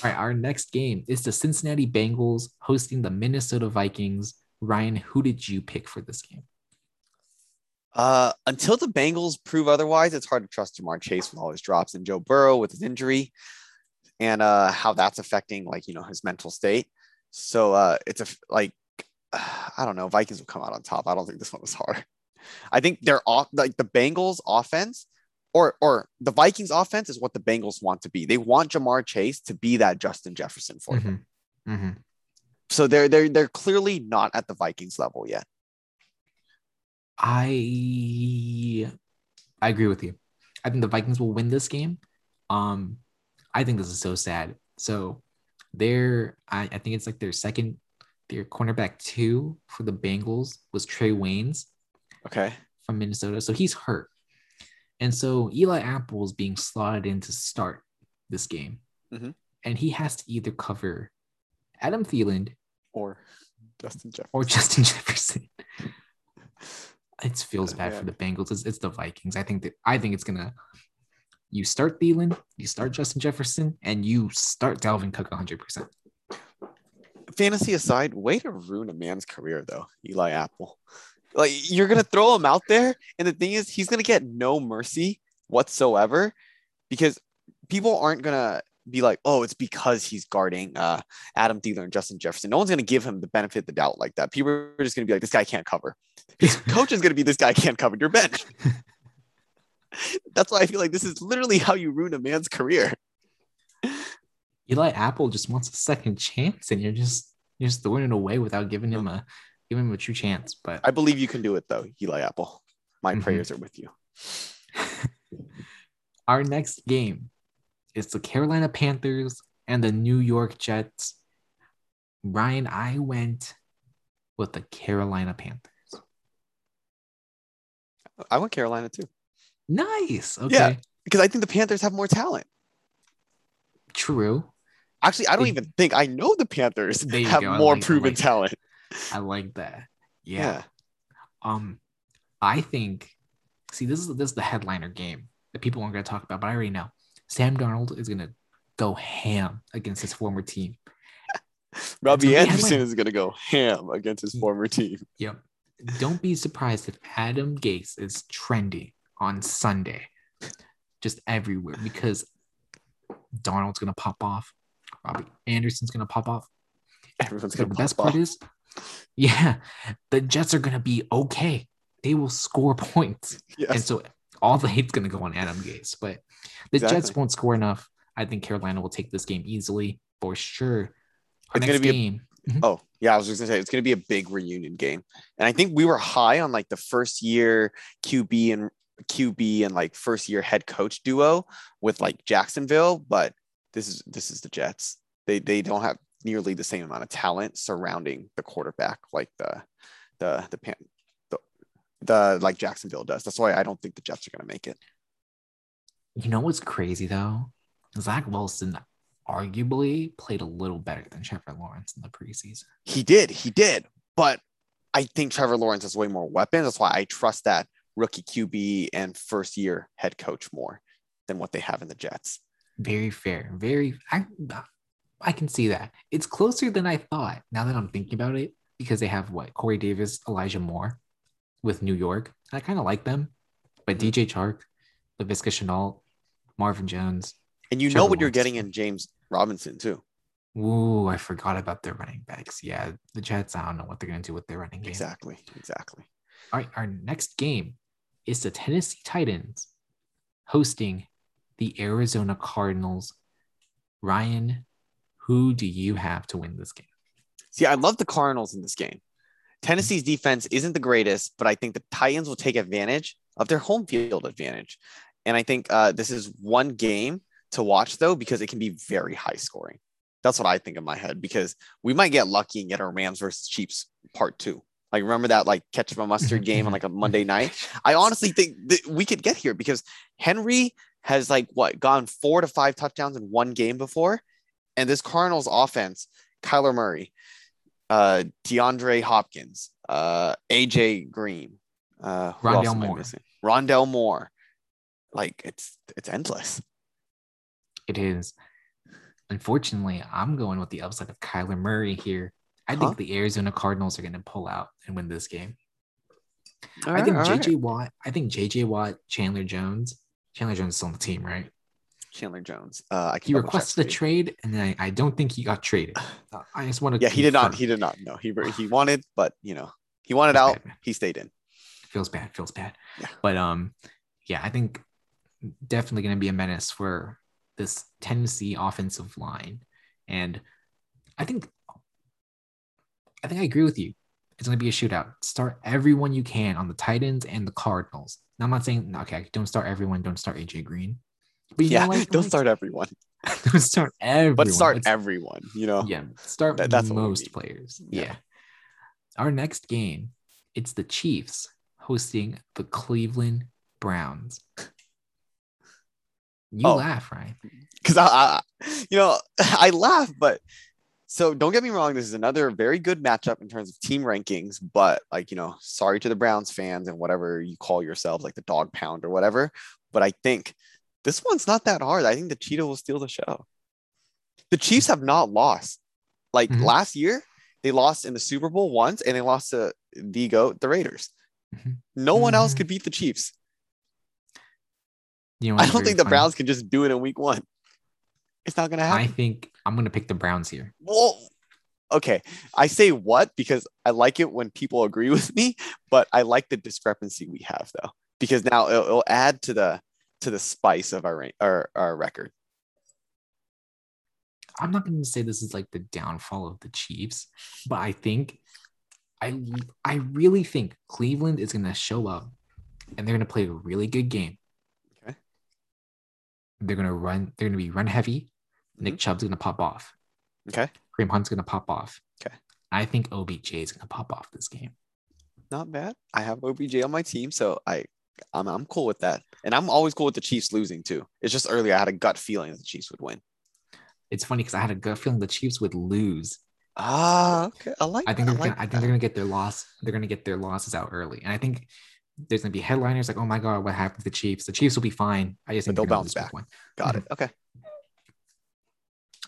All right, our next game is the Cincinnati Bengals hosting the Minnesota Vikings. Ryan, who did you pick for this game? Uh, until the Bengals prove otherwise, it's hard to trust Ja'Marr Chase with all his drops and Joe Burrow with his injury and uh, how that's affecting like you know his mental state. So uh, it's a like I don't know. Vikings will come out on top. I don't think this one was hard. I think they're off like the Bengals offense or or the Vikings offense is what the Bengals want to be. They want Ja'Marr Chase to be that Justin Jefferson for mm-hmm. them. Mm-hmm. So they're they're they're clearly not at the Vikings level yet. I I agree with you. I think the Vikings will win this game. Um, I think this is so sad. So they're I, I think it's like their second their cornerback two for the Bengals was Trae Waynes. Okay. From Minnesota. So he's hurt. And so Eli Apple is being slotted in to start this game. Mm-hmm. And he has to either cover Adam Thielen or Justin Jefferson. Or Justin Jefferson. It feels bad for the Bengals. It's, it's, the Vikings. I think that I think it's gonna you start Thielen, you start Justin Jefferson, and you start Dalvin Cook 100 percent Fantasy aside, way to ruin a man's career though, Eli Apple. Like you're gonna throw him out there, and the thing is, he's gonna get no mercy whatsoever because people aren't gonna be like, oh, it's because he's guarding uh, Adam Thielen and Justin Jefferson. No one's gonna give him the benefit of the doubt like that. People are just gonna be like, this guy can't cover. His coach is gonna be this guy can't cover your bench. That's why I feel like this is literally how you ruin a man's career. Eli Apple just wants a second chance, and you're just you're just throwing it away without giving him a giving him a true chance. But I believe you can do it though, Eli Apple. My mm-hmm. prayers are with you. Our next game is the Carolina Panthers and the New York Jets. Ryan, I went with the Carolina Panthers. I went Carolina too. Nice. Okay. Yeah, because I think the Panthers have more talent. True. Actually, I don't they, even think I know the Panthers have go. more like, proven like talent. I like that. Yeah. yeah. Um, I think. See, this is this is the headliner game that people aren't going to talk about, but I already know. Sam Darnold is going to go ham against his former team. Robbie Anderson is going to go ham against his former team. Yep. Don't be surprised if Adam Gase is trending on Sunday, just everywhere because Darnold's going to pop off. Robbie Anderson's going to pop off. Everyone's going to pop. The best part is, yeah, the Jets are going to be okay. They will score points. Yes. And so all the hate's going to go on Adam Gase. But the exactly. Jets won't score enough. I think Carolina will take this game easily for sure. Our it's to be game. A, mm-hmm. Oh, yeah, I was just going to say it's going to be a big reunion game. And I think we were high on like the first year QB and QB and like first year head coach duo with like Jacksonville, but this is this is the Jets. They they don't have nearly the same amount of talent surrounding the quarterback like the the the pan the, like Jacksonville does. That's why I don't think the Jets are going to make it. You know what's crazy though? Zach Wilson arguably played a little better than Trevor Lawrence in the preseason. He did, he did, but I think Trevor Lawrence has way more weapons. That's why I trust that rookie QB and first year head coach more than what they have in the Jets. Very fair. Very, I, I can see that. It's closer than I thought now that I'm thinking about it because they have what Corey Davis, Elijah Moore with New York. I kind of like them, but mm-hmm. DJ Chark, Laviska Shenault, Marvin Jones. And you know what you're getting in James Robinson too. Ooh, I forgot about their running backs. Yeah, the Jets, I don't know what they're going to do with their running game. Exactly. Exactly. All right, our next game is the Tennessee Titans hosting the Arizona Cardinals. Ryan, who do you have to win this game? See, I love the Cardinals in this game. Tennessee's defense isn't the greatest, but I think the Titans will take advantage of their home field advantage. And I think uh, this is one game to watch though, because it can be very high scoring. That's what I think in my head because we might get lucky and get our Rams versus Chiefs part two. Like remember that like ketchup and mustard game on like a Monday night. I honestly think that we could get here because Henry has like what gone four to five touchdowns in one game before, and this Cardinals offense, Kyler Murray, uh, DeAndre Hopkins, uh, AJ Green, uh, Rondale Moore, Rondale Moore, like it's it's endless. It is. Unfortunately, I'm going with the upside of Kyler Murray here. I think the Arizona Cardinals are going to pull out and win this game. All I think JJ right. Watt, I think JJ Watt, Chandler Jones, Chandler Jones is still on the team, right? Chandler Jones. Uh, he requested a trade, and I, I don't think he got traded. Uh, I just want to. Yeah, he did not. He did not. No, he he wanted, but you know, he wanted out. Bad, he stayed in. Feels bad. Feels bad. Yeah. But um, yeah, I think definitely going to be a menace for this Tennessee offensive line, and I think I think I agree with you. It's going to be a shootout. Start everyone you can on the Titans and the Cardinals. Now, I'm not saying okay, don't start everyone. Don't start AJ Green. But yeah, like, don't like, start everyone. don't start everyone. But start everyone. You know. Yeah, start that, that's most players. Yeah. yeah. Our next game, it's the Chiefs hosting the Cleveland Browns. You oh, laugh, right? Because I, I, you know, I laugh, but so don't get me wrong, this is another very good matchup in terms of team rankings, but like, you know, sorry to the Browns fans and whatever you call yourselves, like the dog pound or whatever. But I think this one's not that hard. I think the Cheetah will steal the show. The Chiefs have not lost. Like mm-hmm. last year, they lost in the Super Bowl once and they lost to the GOAT, the Raiders. Mm-hmm. No one else mm-hmm. could beat the Chiefs. You know, I don't think the funny. Browns can just do it in week one. It's not gonna happen. I think I'm gonna pick the Browns here. Well, okay. I say what because I like it when people agree with me, but I like the discrepancy we have though because now it'll, it'll add to the to the spice of our our, our record. I'm not going to say this is like the downfall of the Chiefs, but I think I I really think Cleveland is going to show up and they're going to play a really good game. Okay. They're going to run. They're going to be run heavy. Nick mm-hmm. Chubb's gonna pop off. Okay. Kareem Hunt's gonna pop off. Okay. I think OBJ is gonna pop off this game. Not bad. I have OBJ on my team, so I I'm I'm cool with that. And I'm always cool with the Chiefs losing too. It's just earlier I had a gut feeling that the Chiefs would win. It's funny because I had a gut feeling the Chiefs would lose. Ah, okay. I like. I think they're. I, like gonna, I think they're gonna get their loss. They're gonna get their losses out early, and I think there's gonna be headliners like, "Oh my God, what happened to the Chiefs? The Chiefs will be fine." I just think they'll bounce back. One. Got mm-hmm. it. Okay.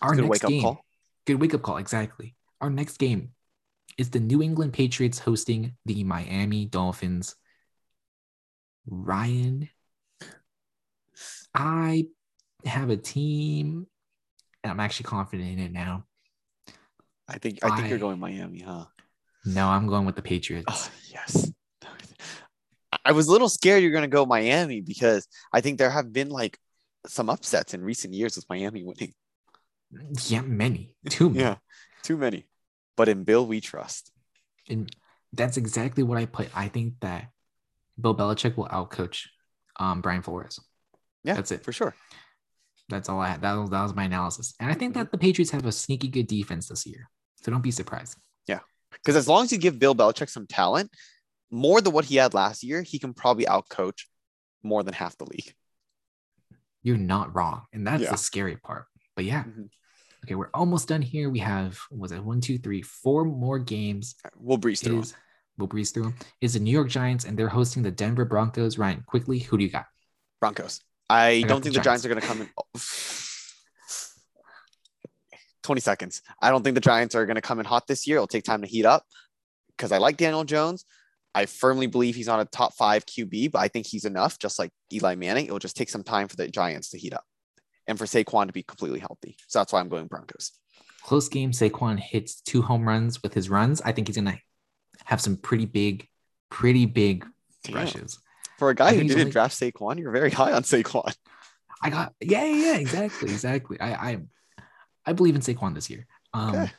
Our good next game, call. good wake up call, exactly. Our next game is the New England Patriots hosting the Miami Dolphins. Ryan, I have a team, and I'm actually confident in it now. I think I think I, you're going Miami, huh? No, I'm going with the Patriots. Oh, yes. I was a little scared you're going to go Miami because I think there have been like some upsets in recent years with Miami winning. Yeah, many. Too many. yeah, too many. But in Bill, we trust. And that's exactly what I put. I think that Bill Belichick will outcoach um, Brian Flores. Yeah, that's it for sure. That's all I had. That was, that was my analysis. And I think that the Patriots have a sneaky good defense this year. So don't be surprised. Yeah. Because as long as you give Bill Belichick some talent, more than what he had last year, he can probably outcoach more than half the league. You're not wrong. And that's yeah. the scary part. But yeah. Mm-hmm. Okay, we're almost done here. We have was it one, two, three, four more games. We'll breeze through. Is, we'll breeze through them. Is the New York Giants and they're hosting the Denver Broncos. Ryan, quickly, who do you got? Broncos. I, I don't think the Giants. Giants are going to come in. Oh. 20 seconds. I don't think the Giants are going to come in hot this year. It'll take time to heat up because I like Daniel Jones. I firmly believe he's on a top five QB, but I think he's enough, just like Eli Manning. It will just take some time for the Giants to heat up and for Saquon to be completely healthy. So that's why I'm going Broncos. Close game. Saquon hits two home runs with his runs. I think he's gonna have some pretty big, pretty big Damn. rushes. For a guy who didn't only... draft Saquon, you're very high on Saquon. I got yeah, yeah, yeah exactly, exactly. I I I believe in Saquon this year. Um, okay.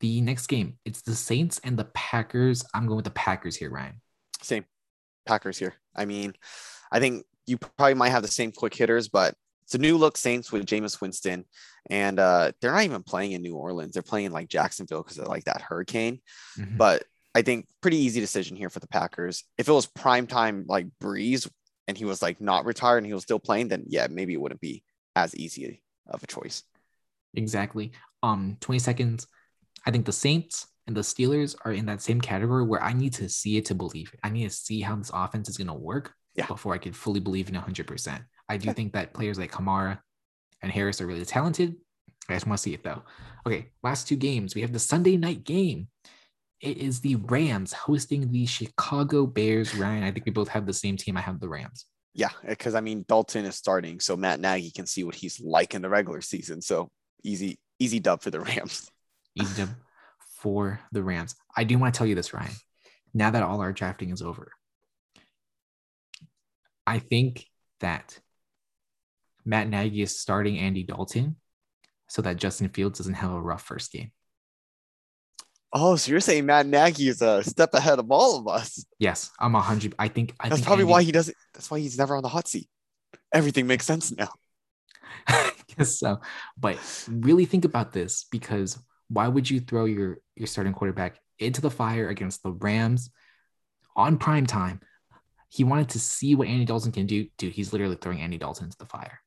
the next game, it's the Saints and the Packers. I'm going with the Packers here, Ryan. Same. Packers here. I mean, I think you probably might have the same quick hitters, but it's a new look Saints with Jameis Winston. And uh, they're not even playing in New Orleans. They're playing like Jacksonville because of like that hurricane. Mm-hmm. But I think pretty easy decision here for the Packers. If it was prime time like Brees and he was like not retired and he was still playing, then yeah, maybe it wouldn't be as easy of a choice. Exactly. Um, 20 seconds. I think the Saints and the Steelers are in that same category where I need to see it to believe it. I need to see how this offense is going to work yeah. before I can fully believe in 100%. I do think that players like Kamara and Harris are really talented. I just want to see it though. Okay, last two games. We have the Sunday night game. It is the Rams hosting the Chicago Bears. Ryan, I think we both have the same team. I have the Rams. Yeah, because I mean Dalton is starting, so Matt Nagy can see what he's like in the regular season. So easy, easy dub for the Rams. Easy dub for the Rams. I do want to tell you this, Ryan. Now that all our drafting is over, I think that Matt Nagy is starting Andy Dalton so that Justin Fields doesn't have a rough first game. Oh, so you're saying Matt Nagy is a step ahead of all of us? Yes, I'm a hundred. I think I think that's think probably Andy, why he doesn't. That's why he's never on the hot seat. Everything makes sense now. I guess so, but really think about this because why would you throw your your starting quarterback into the fire against the Rams on prime time? He wanted to see what Andy Dalton can do. Dude, he's literally throwing Andy Dalton into the fire.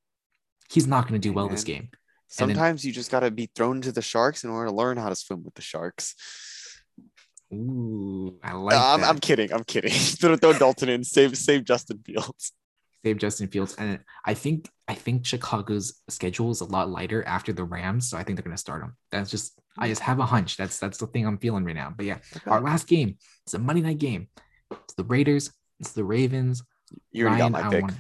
He's not going to do well this game. Sometimes then, you just got to be thrown to the sharks in order to learn how to swim with the sharks. Ooh, I like. Uh, I'm, I'm, kidding. I'm kidding. throw, throw Dalton in. Save save Justin Fields. Save Justin Fields, and I think I think Chicago's schedule is a lot lighter after the Rams, so I think they're going to start them. That's just I just have a hunch. That's that's the thing I'm feeling right now. But yeah, okay. our last game. It's a Monday night game. It's the Raiders. It's the Ravens. You already Ryan, got my pick. Want...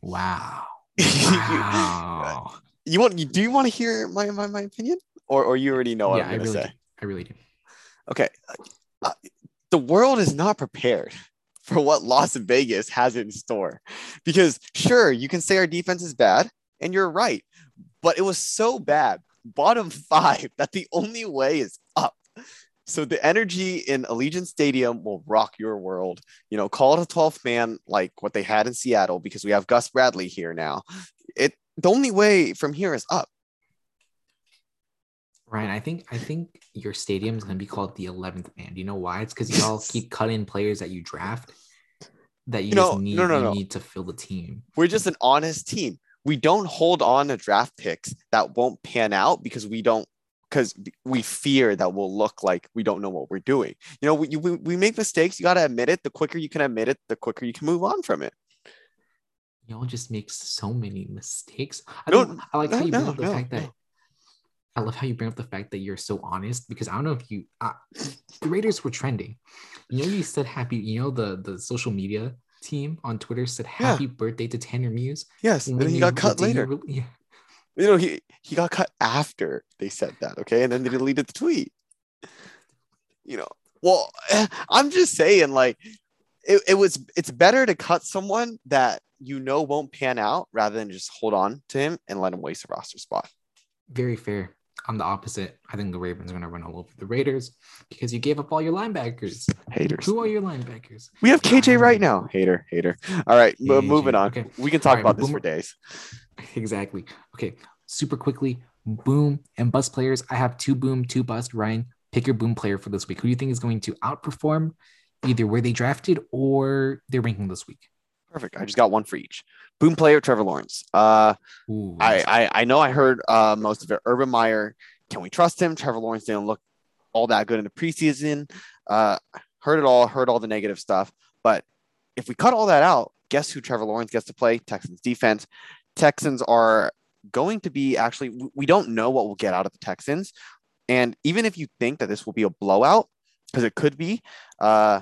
Wow. Wow you want you do you want to hear my my, my opinion or or you already know what yeah, I'm gonna really say? Do. I really do. Okay, uh, the world is not prepared for what Las Vegas has in store, because sure you can say our defense is bad, and you're right, but it was so bad, bottom five, that the only way is up. So the energy in Allegiant Stadium will rock your world. You know, call it a 12th man like what they had in Seattle because we have Gus Bradley here now. It the only way from here is up. Ryan, I think I think your stadium is gonna be called the eleventh man. Do you know why? It's because you all keep cutting players that you draft that you, you know, need, no, no, no. need to fill the team. We're just an honest team. We don't hold on to draft picks that won't pan out because we don't because we fear that we'll look like we don't know what we're doing. You know, we, we, we make mistakes. You got to admit it. The quicker you can admit it, the quicker you can move on from it y'all just make so many mistakes. I don't. I like no, how you bring no, up the no, fact that. I love how you bring up the fact that you're so honest because I don't know if you uh, the Raiders were trending. You know, you said happy. You know, the the social media team on Twitter said happy yeah. birthday to Tanner Muse. Yes, and then he got cut later. Really, yeah. You know, he he got cut after they said that. Okay, and then they deleted the tweet. You know, well, I'm just saying, like, it, it was it's better to cut someone that you know won't pan out rather than just hold on to him and let him waste a roster spot. Very fair. I'm the opposite. I think the Ravens are going to run all over the Raiders because you gave up all your linebackers. Haters. Who are your linebackers? We have KJ right now. Hater, hater. All right, KJ. moving on. Okay. We can talk right, about this for days. Exactly. Okay, super quickly. Boom and bust players. I have two boom, two bust. Ryan, pick your boom player for this week. Who do you think is going to outperform either where they drafted or their ranking this week? Perfect. I just got one for each. Boom player Trevor Lawrence. Uh, Ooh, I, I I know I heard uh, most of it. Urban Meyer. Can we trust him? Trevor Lawrence didn't look all that good in the preseason. Uh, heard it all. Heard all the negative stuff. But if we cut all that out, guess who Trevor Lawrence gets to play? Texans defense. Texans are going to be actually. We don't know what we'll get out of the Texans. And even if you think that this will be a blowout, because it could be, uh,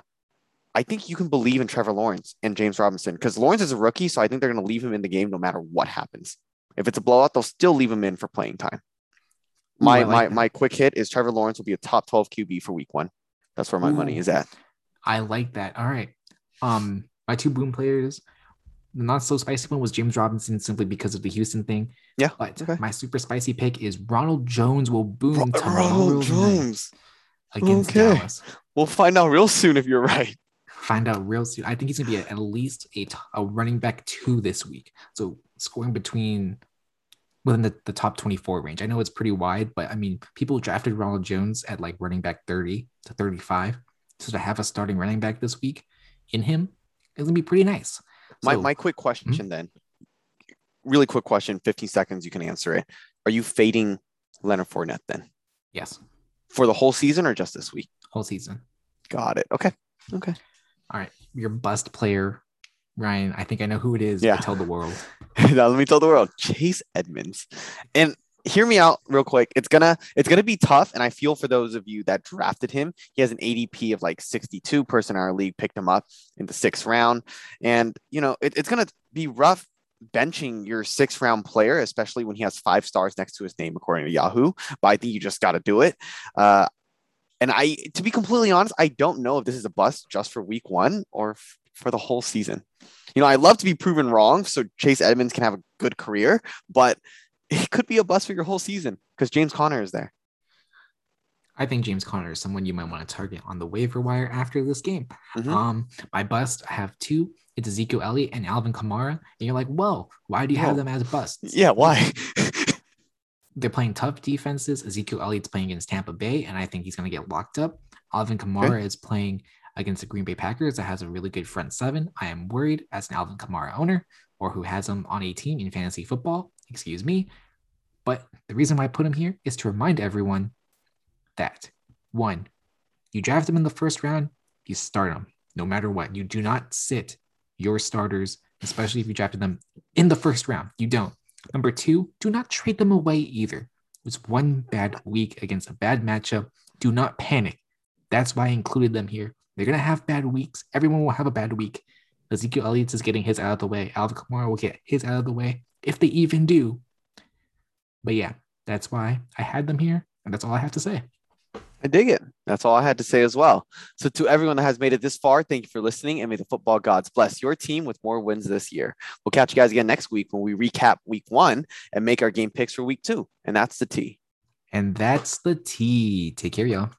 I think you can believe in Trevor Lawrence and James Robinson because Lawrence is a rookie, so I think they're going to leave him in the game no matter what happens. If it's a blowout, they'll still leave him in for playing time. My Ooh, like my that. my quick hit is Trevor Lawrence will be a top 12 QB for week one. That's where my Ooh, money is at. I like that. All right. Um, my two boom players, The not so spicy one was James Robinson simply because of the Houston thing. Yeah. But okay. my super spicy pick is Ronald Jones will boom Ro- tomorrow Ronald Jones. against Okay. Dallas. We'll find out real soon if you're right. Find out real soon. I think he's gonna be at, least a, t- a running back two this week. So scoring between within the, the top 24 range. I know it's pretty wide, but I mean people drafted Ronald Jones at like running back 30 to 35. So to have a starting running back this week in him is gonna be pretty nice. My, So- my quick question mm-hmm. then, really quick question, 15 seconds, you can answer it. Are you fading Leonard Fournette then yes, for the whole season or just this week? whole season. Got it. Okay. Okay. All right, your bust player, Ryan. I think I know who it is. Yeah. Tell the world. now let me tell the world Chase Edmonds. And hear me out real quick. It's gonna it's gonna be tough. And I feel for those of you that drafted him. He has an ADP of like 62 person in our league picked him up in the sixth round. And you know, it, it's gonna be rough benching your sixth round player, especially when he has five stars next to his name, according to Yahoo. But I think you just gotta do it. Uh and I, to be completely honest, I don't know if this is a bust just for week one or f- for the whole season. You know, I love to be proven wrong so Chase Edmonds can have a good career, but it could be a bust for your whole season because James Conner is there. I think James Conner is someone you might want to target on the waiver wire after this game. Mhm. Um, my bust, I have two. It's Ezekiel Elliott and Alvin Kamara. And you're like, well, why do you have them as busts? Yeah, why? They're playing tough defenses. Ezekiel Elliott's playing against Tampa Bay, and I think he's going to get locked up. Alvin Kamara is playing against the Green Bay Packers that has a really good front seven. I am worried as an Alvin Kamara owner or who has him on a team in fantasy football. Excuse me. But the reason why I put him here is to remind everyone that one, you draft him in the first round, you start him no matter what. You do not sit your starters, especially if you drafted them in the first round. You don't. Number two, do not trade them away either. It was one bad week against a bad matchup. Do not panic. That's why I included them here. They're going to have bad weeks. Everyone will have a bad week. Ezekiel Elliott is getting his out of the way. Alvin Kamara will get his out of the way if they even do. But yeah, that's why I had them here. And that's all I have to say. I dig it. That's all I had to say as well. So, to everyone that has made it this far, thank you for listening and may the football gods bless your team with more wins this year. We'll catch you guys again next week when we recap week one and make our game picks for week two. And that's the T. And that's the T. Take care, y'all.